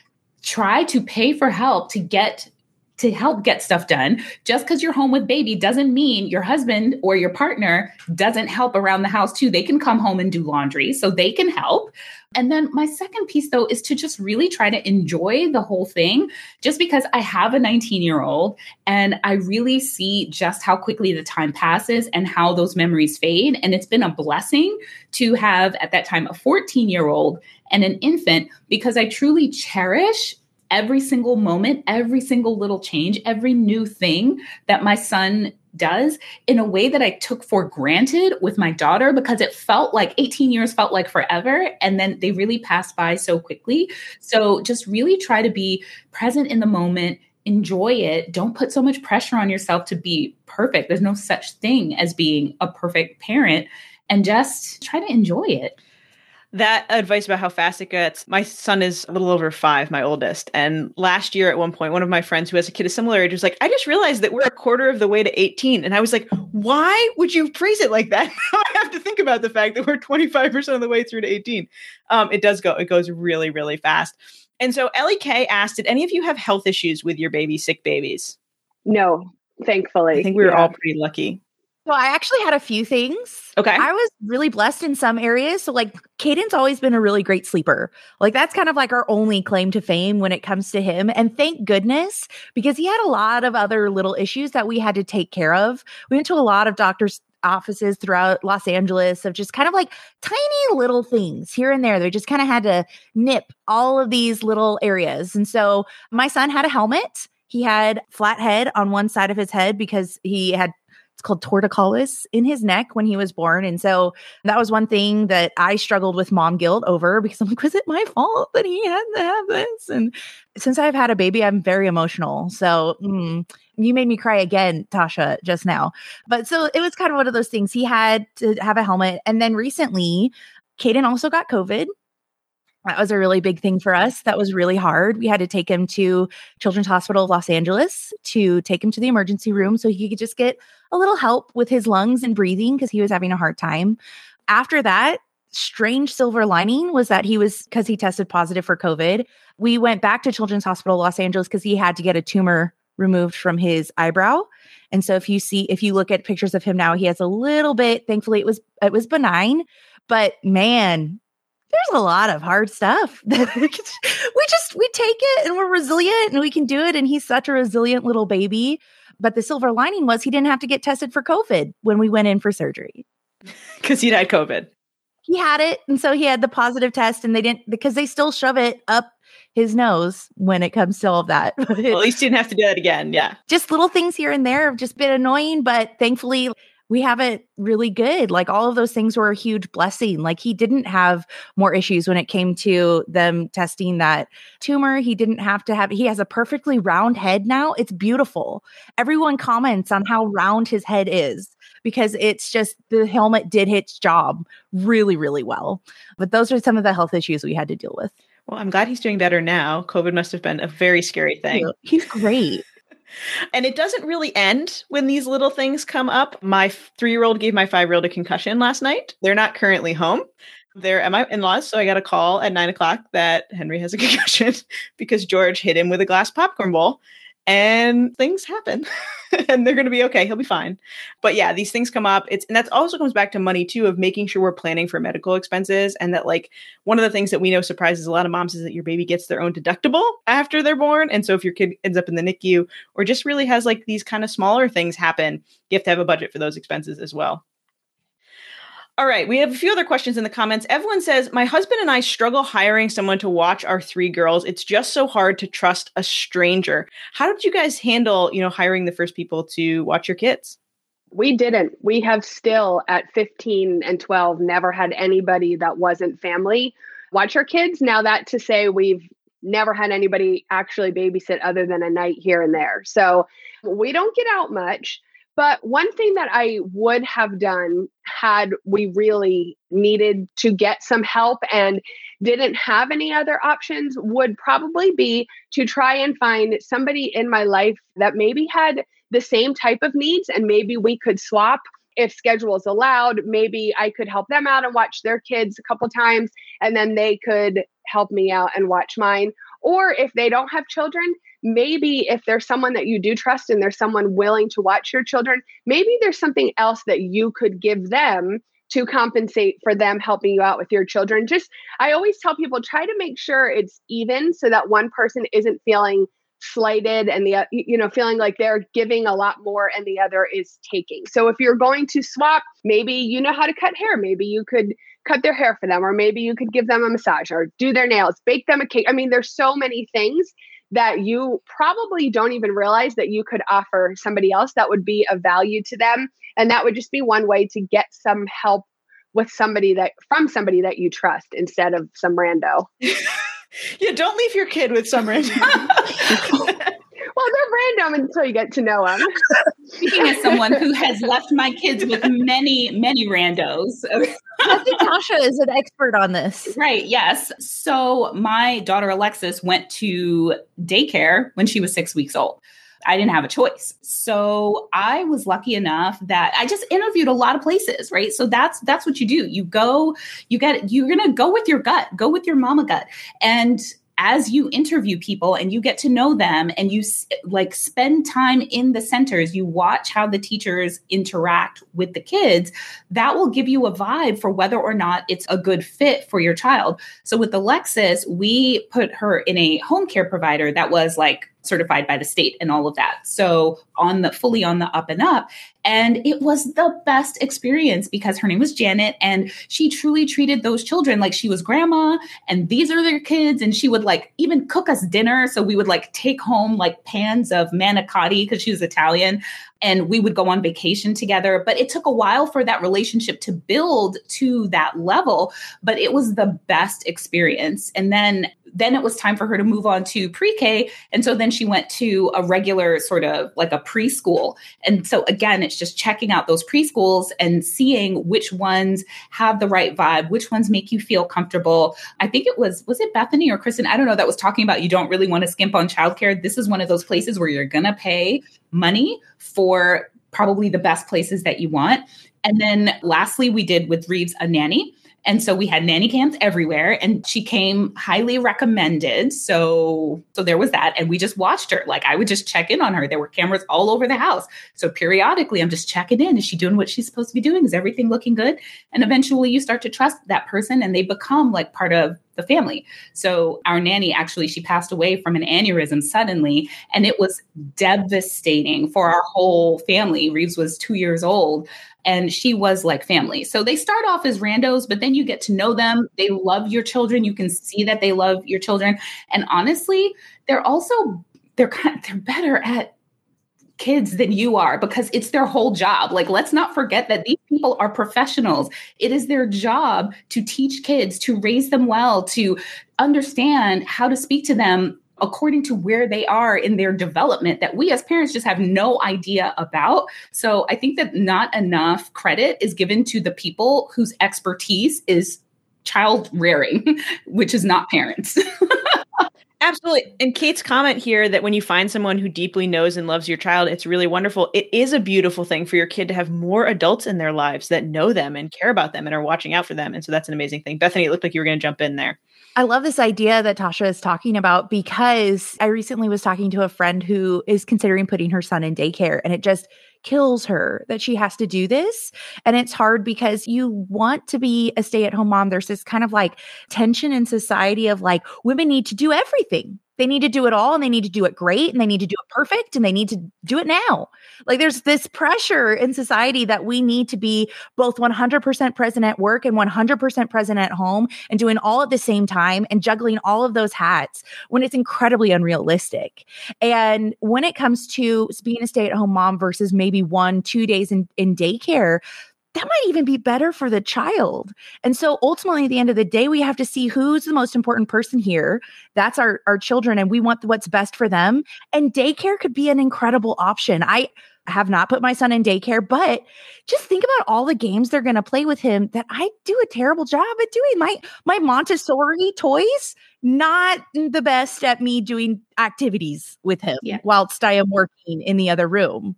Try to pay for help to get to help get stuff done. Just because you're home with baby doesn't mean your husband or your partner doesn't help around the house too. They can come home and do laundry, so they can help. And then my second piece, though, is to just really try to enjoy the whole thing, just because I have a 19 year old and I really see just how quickly the time passes and how those memories fade. And it's been a blessing to have at that time a 14 year old and an infant because I truly cherish every single moment, every single little change, every new thing that my son does in a way that I took for granted with my daughter because it felt like 18 years felt like forever. And then they really passed by so quickly. So just really try to be present in the moment, enjoy it. Don't put so much pressure on yourself to be perfect. There's no such thing as being a perfect parent. And just try to enjoy it that advice about how fast it gets. My son is a little over five, my oldest. And last year at one point, one of my friends who has a kid a similar age was like, I just realized that we're a quarter of the way to 18. And I was like, why would you phrase it like that? I have to think about the fact that we're 25% of the way through to 18. Um, it does go, it goes really, really fast. And so Ellie K asked, did any of you have health issues with your baby, sick babies? No, thankfully. I think we were yeah. all pretty lucky. So I actually had a few things. Okay. I was really blessed in some areas. So like Caden's always been a really great sleeper. Like that's kind of like our only claim to fame when it comes to him. And thank goodness because he had a lot of other little issues that we had to take care of. We went to a lot of doctors offices throughout Los Angeles of just kind of like tiny little things here and there. They just kind of had to nip all of these little areas. And so my son had a helmet. He had flat head on one side of his head because he had it's called torticollis in his neck when he was born. And so that was one thing that I struggled with mom guilt over because I'm like, was it my fault that he had to have this? And since I've had a baby, I'm very emotional. So mm, you made me cry again, Tasha, just now. But so it was kind of one of those things. He had to have a helmet. And then recently, Caden also got COVID. That was a really big thing for us. That was really hard. We had to take him to Children's Hospital of Los Angeles to take him to the emergency room so he could just get a little help with his lungs and breathing because he was having a hard time. After that, strange silver lining was that he was because he tested positive for COVID. We went back to Children's Hospital Los Angeles because he had to get a tumor removed from his eyebrow. And so if you see if you look at pictures of him now, he has a little bit, thankfully it was it was benign, but man, there's a lot of hard stuff that we just we take it and we're resilient and we can do it and he's such a resilient little baby. But the silver lining was he didn't have to get tested for covid when we went in for surgery. Because he'd had covid. He had it and so he had the positive test and they didn't because they still shove it up his nose when it comes to all of that. Well, at least he didn't have to do that again yeah. Just little things here and there have just been annoying but thankfully we have it really good. Like all of those things were a huge blessing. Like he didn't have more issues when it came to them testing that tumor. He didn't have to have, he has a perfectly round head now. It's beautiful. Everyone comments on how round his head is because it's just the helmet did its job really, really well. But those are some of the health issues we had to deal with. Well, I'm glad he's doing better now. COVID must have been a very scary thing. He's great. And it doesn't really end when these little things come up. My three year old gave my five year old a concussion last night. They're not currently home. They're at my in laws. So I got a call at nine o'clock that Henry has a concussion because George hit him with a glass popcorn bowl and things happen and they're going to be okay he'll be fine. But yeah these things come up it's and that also comes back to money too of making sure we're planning for medical expenses and that like one of the things that we know surprises a lot of moms is that your baby gets their own deductible after they're born and so if your kid ends up in the nicu or just really has like these kind of smaller things happen you have to have a budget for those expenses as well all right, we have a few other questions in the comments. Evelyn says, My husband and I struggle hiring someone to watch our three girls. It's just so hard to trust a stranger. How did you guys handle, you know, hiring the first people to watch your kids? We didn't. We have still at 15 and 12 never had anybody that wasn't family watch our kids. Now, that to say, we've never had anybody actually babysit other than a night here and there. So we don't get out much. But one thing that I would have done had we really needed to get some help and didn't have any other options would probably be to try and find somebody in my life that maybe had the same type of needs and maybe we could swap if schedules allowed. Maybe i could help them out and watch their kids a couple times and then they could help me out and watch mine. Or if they don't have children maybe if there's someone that you do trust and there's someone willing to watch your children, maybe there's something else that you could give them to compensate for them helping you out with your children. Just, I always tell people try to make sure it's even so that one person isn't feeling slighted and the you know feeling like they're giving a lot more and the other is taking. So if you're going to swap maybe you know how to cut hair. Maybe you could cut their hair for them or maybe you could give them a massage or do their nails bake them a cake. I mean there's so many things that you probably don't even realize that you could offer somebody else that would be of value to them. And that would just be one way to get some help with somebody that from somebody that you trust instead of some rando. yeah, don't leave your kid with some rando. well, they're random until you get to know them. Speaking as someone who has left my kids with many, many randos. I think Tasha is an expert on this. Right, yes. So my daughter Alexis went to daycare when she was six weeks old. I didn't have a choice. So I was lucky enough that I just interviewed a lot of places, right? So that's that's what you do. You go, you get you're going to go with your gut, go with your mama gut. And as you interview people and you get to know them and you like spend time in the centers, you watch how the teachers interact with the kids, that will give you a vibe for whether or not it's a good fit for your child. So with Alexis, we put her in a home care provider that was like certified by the state and all of that. So on the fully on the up and up. And it was the best experience because her name was Janet and she truly treated those children like she was grandma and these are their kids. And she would like even cook us dinner. So we would like take home like pans of manicotti because she was Italian and we would go on vacation together. But it took a while for that relationship to build to that level, but it was the best experience. And then then it was time for her to move on to pre-K. And so then she went to a regular sort of like a preschool. And so again, it's just checking out those preschools and seeing which ones have the right vibe, which ones make you feel comfortable. I think it was, was it Bethany or Kristen? I don't know, that was talking about you don't really want to skimp on childcare. This is one of those places where you're to pay money for probably the best places that you want. And then lastly, we did with Reeves a nanny. And so we had nanny cams everywhere and she came highly recommended. So so there was that and we just watched her. Like I would just check in on her. There were cameras all over the house. So periodically I'm just checking in. Is she doing what she's supposed to be doing? Is everything looking good? And eventually you start to trust that person and they become like part of the family. So our nanny actually she passed away from an aneurysm suddenly and it was devastating for our whole family. Reeves was 2 years old and she was like family. So they start off as randos, but then you get to know them. They love your children. You can see that they love your children. And honestly, they're also they're kind of, they're better at kids than you are because it's their whole job. Like, let's not forget that these people are professionals. It is their job to teach kids, to raise them well, to understand how to speak to them according to where they are in their development that we as parents just have no idea about. So I think that not enough credit is given to the people whose expertise is child rearing, which is not parents. Absolutely. And Kate's comment here that when you find someone who deeply knows and loves your child, it's really wonderful. It is a beautiful thing for your kid to have more adults in their lives that know them and care about them and are watching out for them. And so that's an amazing thing. Bethany, it looked like you were going to jump in there. I love this idea that Tasha is talking about because I recently was talking to a friend who is considering putting her son in daycare and it just kills her that she has to do this. And it's hard because you want to be a stay at home mom. There's this kind of like tension in society of like women need to do everything. They need to do it all and they need to do it great and they need to do it perfect and they need to do it now. Like there's this pressure in society that we need to be both 100% present at work and 100% present at home and doing all at the same time and juggling all of those hats when it's incredibly unrealistic. And when it comes to being a stay at home mom versus maybe one, two days in, in daycare, that might even be better for the child. And so ultimately, at the end of the day, we have to see who's the most important person here. That's our, our children, and we want what's best for them. And daycare could be an incredible option. I have not put my son in daycare, but just think about all the games they're going to play with him that I do a terrible job at doing. My my Montessori toys not the best at me doing activities with him yeah. whilst I am working in the other room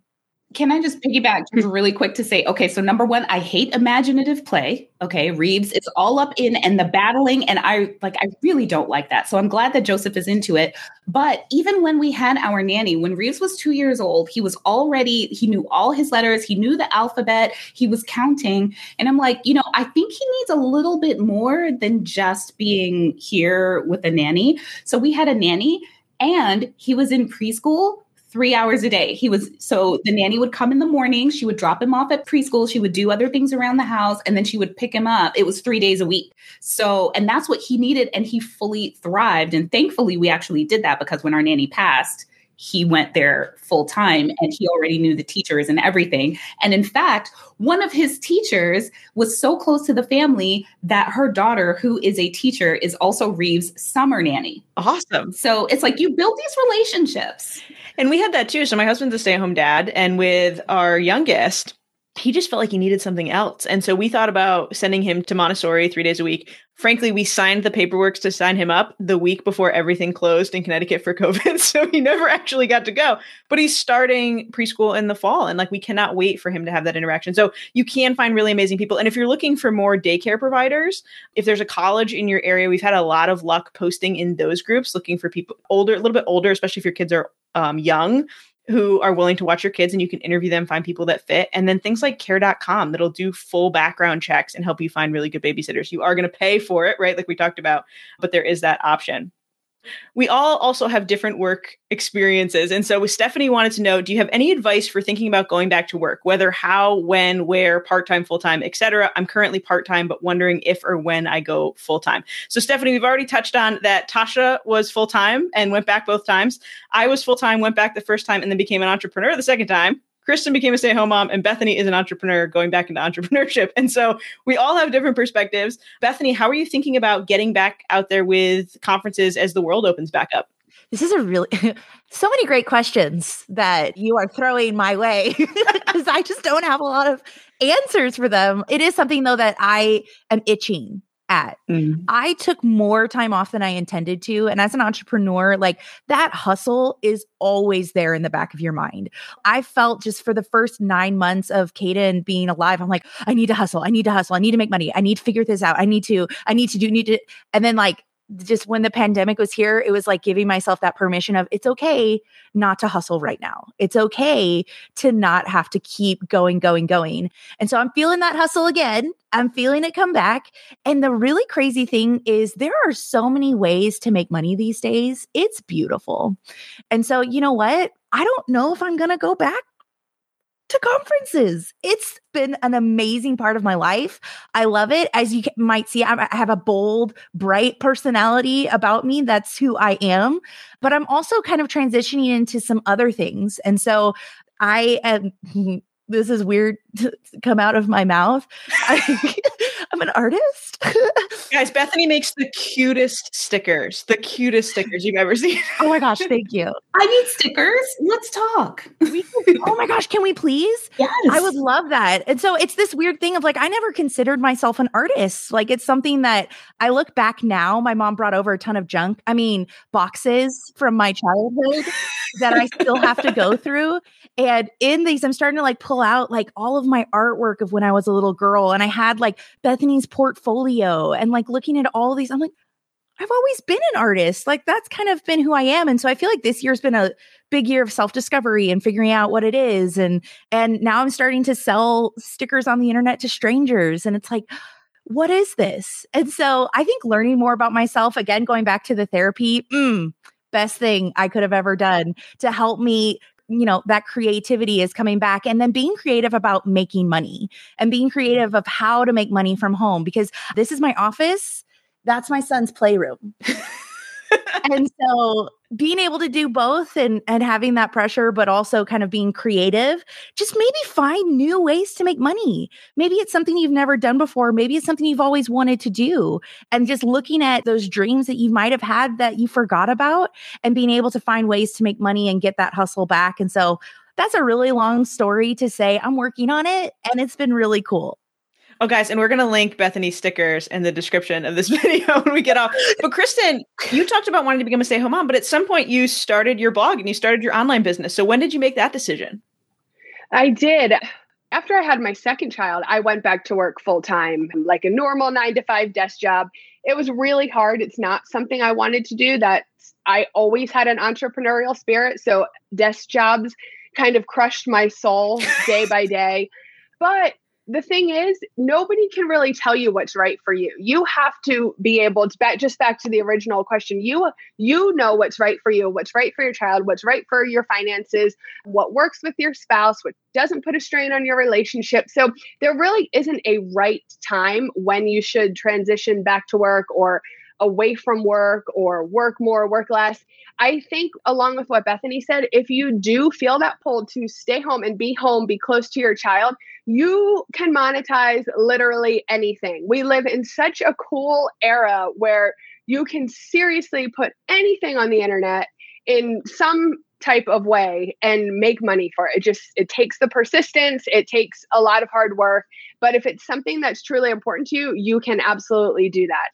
can I just piggyback just mm-hmm. really quick to say, okay, so number one, I hate imaginative play. Okay, Reeves, it's all up in and the battling, and I like, I really don't like that. So I'm glad that Joseph is into it. But even when we had our nanny, when Reeves was two years old, he was already, he knew all his letters, he knew the alphabet, he was counting. And I'm like, you know, I think he needs a little bit more than just being here with a nanny. So we had a nanny and he was in preschool three hours a day. He was so the nanny would come in the morning, she would drop him off at preschool, she would do other things around the house, and then she would pick him up. It was three days a week. So, and that's what he needed, and he fully thrived. And thankfully, we actually did that because when our nanny passed, he went there full time and he already knew the teachers and everything. And in fact, one of his teachers was so close to the family that her daughter, who is a teacher, is also Reeves' summer nanny. Awesome. So it's like you build these relationships. And we had that too. So my husband's a stay at home dad. And with our youngest, he just felt like he needed something else. And so we thought about sending him to Montessori three days a week. Frankly, we signed the paperwork to sign him up the week before everything closed in Connecticut for COVID. So he never actually got to go. But he's starting preschool in the fall. And like we cannot wait for him to have that interaction. So you can find really amazing people. And if you're looking for more daycare providers, if there's a college in your area, we've had a lot of luck posting in those groups looking for people older, a little bit older, especially if your kids are um, young who are willing to watch your kids and you can interview them, find people that fit. And then things like care.com that'll do full background checks and help you find really good babysitters. You are going to pay for it, right? Like we talked about, but there is that option we all also have different work experiences. And so, Stephanie wanted to know, do you have any advice for thinking about going back to work, whether how, when, where, part time, full time, etc.? I'm currently part time, but wondering if or when I go full time. So, Stephanie, we've already touched on that. Tasha was full time and went back both times. I was full time, went back the first time, and then became an entrepreneur the second time. Kristen became a stay at home mom, and Bethany is an entrepreneur going back into entrepreneurship. And so we all have different perspectives. Bethany, how are you thinking about getting back out there with conferences as the world opens back up? This is a really so many great questions that you are throwing my way because I just don't have a lot of answers for them. It is something though that I am itching at. Mm. I took more time off than I intended to. And as an entrepreneur, like that hustle is always there in the back of your mind. I felt just for the first nine months of Caden being alive, I'm like, I need to hustle. I need to hustle. I need to make money. I need to figure this out. I need to, I need to do, need to. And then like just when the pandemic was here, it was like giving myself that permission of it's okay not to hustle right now. It's okay to not have to keep going, going, going. And so I'm feeling that hustle again. I'm feeling it come back. And the really crazy thing is there are so many ways to make money these days. It's beautiful. And so, you know what? I don't know if I'm going to go back to conferences. It's been an amazing part of my life. I love it. As you might see, I have a bold, bright personality about me. That's who I am. But I'm also kind of transitioning into some other things. And so I am this is weird to come out of my mouth. I, am an artist. Guys, Bethany makes the cutest stickers, the cutest stickers you've ever seen. oh my gosh, thank you. I need stickers. Let's talk. oh my gosh, can we please? Yes. I would love that. And so it's this weird thing of like, I never considered myself an artist. Like, it's something that I look back now. My mom brought over a ton of junk. I mean, boxes from my childhood that I still have to go through. And in these, I'm starting to like pull out like all of my artwork of when I was a little girl. And I had like Bethany's portfolio and like looking at all these, I'm like, I've always been an artist. Like that's kind of been who I am. And so I feel like this year's been a big year of self-discovery and figuring out what it is. And and now I'm starting to sell stickers on the internet to strangers. And it's like, what is this? And so I think learning more about myself, again, going back to the therapy, mm, best thing I could have ever done to help me you know that creativity is coming back and then being creative about making money and being creative of how to make money from home because this is my office that's my son's playroom and so being able to do both and and having that pressure but also kind of being creative just maybe find new ways to make money. Maybe it's something you've never done before. Maybe it's something you've always wanted to do. And just looking at those dreams that you might have had that you forgot about and being able to find ways to make money and get that hustle back. And so that's a really long story to say. I'm working on it and it's been really cool Oh, guys, and we're going to link Bethany's stickers in the description of this video when we get off. But Kristen, you talked about wanting to become a stay home mom, but at some point you started your blog and you started your online business. So when did you make that decision? I did. After I had my second child, I went back to work full time, like a normal nine to five desk job. It was really hard. It's not something I wanted to do. That I always had an entrepreneurial spirit. So desk jobs kind of crushed my soul day by day. But the thing is, nobody can really tell you what's right for you. You have to be able to back just back to the original question. You you know what's right for you, what's right for your child, what's right for your finances, what works with your spouse, what doesn't put a strain on your relationship. So there really isn't a right time when you should transition back to work or away from work or work more, work less. I think, along with what Bethany said, if you do feel that pull to stay home and be home, be close to your child, you can monetize literally anything. We live in such a cool era where you can seriously put anything on the internet in some type of way and make money for it. It just it takes the persistence, it takes a lot of hard work, but if it's something that's truly important to you, you can absolutely do that.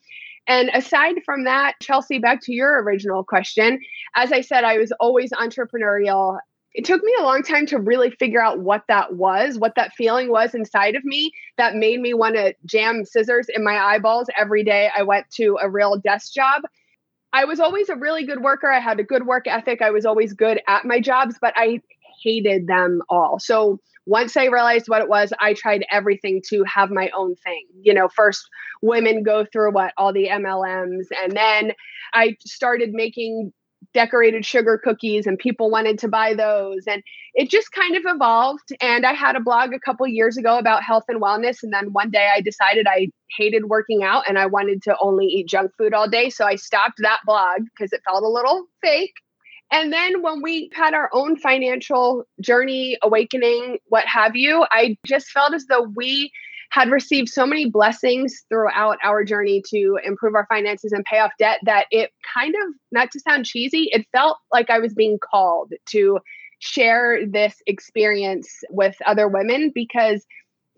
And aside from that, Chelsea, back to your original question, as I said, I was always entrepreneurial. It took me a long time to really figure out what that was, what that feeling was inside of me that made me want to jam scissors in my eyeballs every day I went to a real desk job. I was always a really good worker. I had a good work ethic. I was always good at my jobs, but I hated them all. So once I realized what it was, I tried everything to have my own thing. You know, first women go through what all the MLMs, and then I started making decorated sugar cookies and people wanted to buy those and it just kind of evolved and i had a blog a couple years ago about health and wellness and then one day i decided i hated working out and i wanted to only eat junk food all day so i stopped that blog because it felt a little fake and then when we had our own financial journey, awakening, what have you, I just felt as though we had received so many blessings throughout our journey to improve our finances and pay off debt that it kind of, not to sound cheesy, it felt like I was being called to share this experience with other women because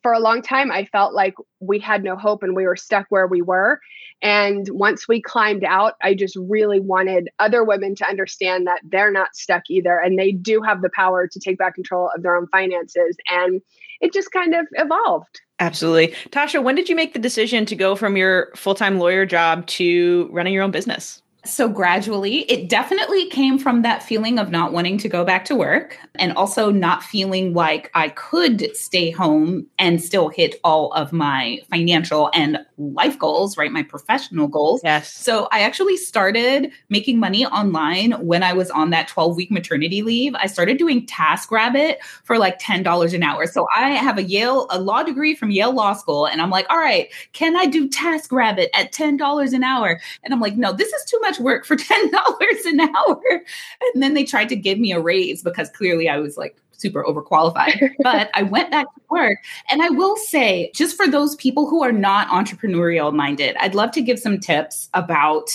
for a long time, I felt like we had no hope and we were stuck where we were. And once we climbed out, I just really wanted other women to understand that they're not stuck either and they do have the power to take back control of their own finances. And it just kind of evolved. Absolutely. Tasha, when did you make the decision to go from your full time lawyer job to running your own business? So, gradually, it definitely came from that feeling of not wanting to go back to work and also not feeling like I could stay home and still hit all of my financial and life goals, right? My professional goals. Yes. So, I actually started making money online when I was on that 12 week maternity leave. I started doing TaskRabbit for like $10 an hour. So, I have a Yale, a law degree from Yale Law School. And I'm like, all right, can I do TaskRabbit at $10 an hour? And I'm like, no, this is too much much work for $10 an hour. And then they tried to give me a raise because clearly I was like super overqualified. but I went back to work. And I will say, just for those people who are not entrepreneurial minded, I'd love to give some tips about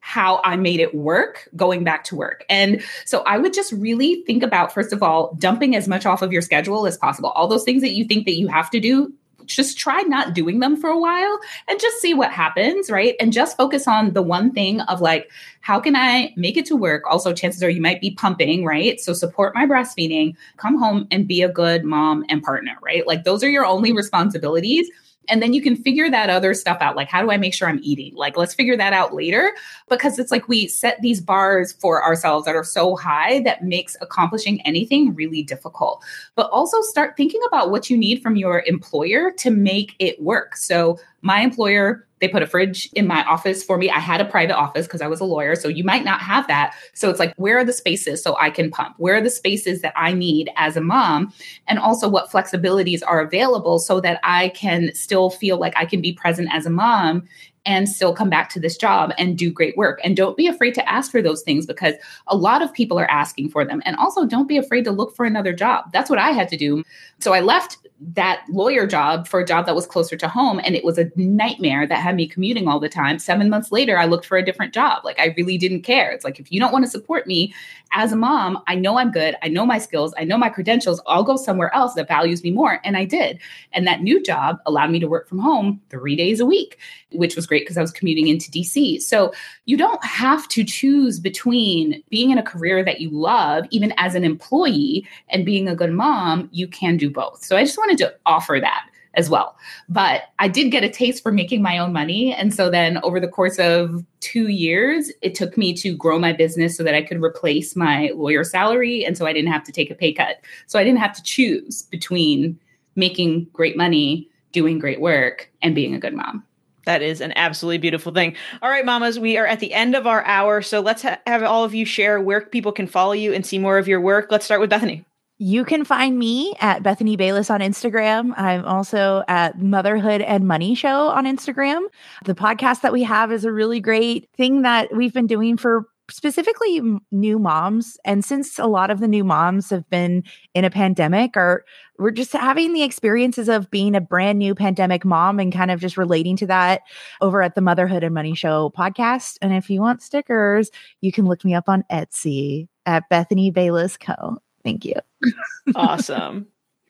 how I made it work going back to work. And so I would just really think about, first of all, dumping as much off of your schedule as possible. All those things that you think that you have to do, just try not doing them for a while and just see what happens, right? And just focus on the one thing of like, how can I make it to work? Also, chances are you might be pumping, right? So support my breastfeeding, come home and be a good mom and partner, right? Like those are your only responsibilities and then you can figure that other stuff out. Like, how do I make sure I'm eating? Like, let's figure that out later because it's like we set these bars for ourselves that are so high that makes accomplishing anything really difficult. But also start thinking about what you need from your employer to make it work. So, my employer they put a fridge in my office for me. I had a private office because I was a lawyer. So you might not have that. So it's like, where are the spaces so I can pump? Where are the spaces that I need as a mom? And also, what flexibilities are available so that I can still feel like I can be present as a mom and still come back to this job and do great work. And don't be afraid to ask for those things because a lot of people are asking for them. And also, don't be afraid to look for another job. That's what I had to do. So I left that lawyer job for a job that was closer to home and it was a nightmare that had me commuting all the time 7 months later I looked for a different job like I really didn't care it's like if you don't want to support me as a mom I know I'm good I know my skills I know my credentials I'll go somewhere else that values me more and I did and that new job allowed me to work from home 3 days a week which was great because I was commuting into DC so you don't have to choose between being in a career that you love even as an employee and being a good mom you can do both so I just wanted to offer that as well. But I did get a taste for making my own money. And so then over the course of two years, it took me to grow my business so that I could replace my lawyer salary. And so I didn't have to take a pay cut. So I didn't have to choose between making great money, doing great work, and being a good mom. That is an absolutely beautiful thing. All right, mamas, we are at the end of our hour. So let's ha- have all of you share where people can follow you and see more of your work. Let's start with Bethany. You can find me at Bethany Bayless on Instagram. I'm also at Motherhood and Money Show on Instagram. The podcast that we have is a really great thing that we've been doing for specifically new moms and since a lot of the new moms have been in a pandemic or we're just having the experiences of being a brand new pandemic mom and kind of just relating to that over at the motherhood and money show podcast and if you want stickers you can look me up on etsy at bethany bayless co thank you awesome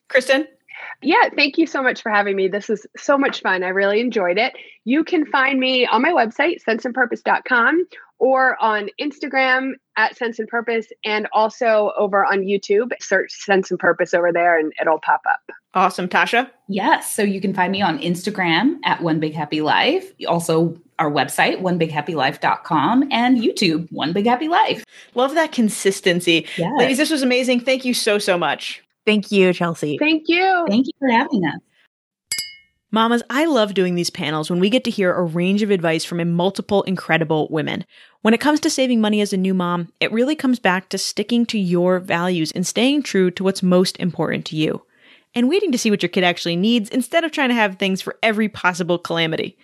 kristen yeah, thank you so much for having me. This is so much fun. I really enjoyed it. You can find me on my website, senseandpurpose.com, or on Instagram at Sense and Purpose, and also over on YouTube. Search Sense and Purpose over there and it'll pop up. Awesome. Tasha? Yes. So you can find me on Instagram at One Big Happy Life. Also, our website, onebighappylife.com, and YouTube, One Big Happy Life. Love that consistency. Yes. Ladies, this was amazing. Thank you so, so much. Thank you, Chelsea. Thank you. Thank you for having us. Mamas, I love doing these panels when we get to hear a range of advice from multiple incredible women. When it comes to saving money as a new mom, it really comes back to sticking to your values and staying true to what's most important to you. And waiting to see what your kid actually needs instead of trying to have things for every possible calamity.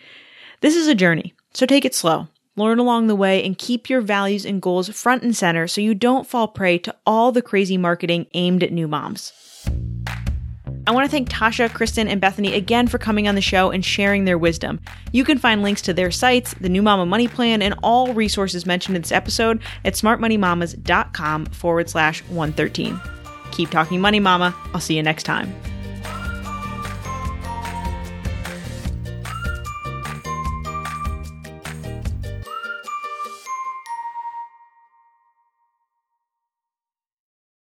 This is a journey, so take it slow. Learn along the way and keep your values and goals front and center so you don't fall prey to all the crazy marketing aimed at new moms. I want to thank Tasha, Kristen, and Bethany again for coming on the show and sharing their wisdom. You can find links to their sites, the New Mama Money Plan, and all resources mentioned in this episode at smartmoneymamas.com forward slash 113. Keep talking money, mama. I'll see you next time.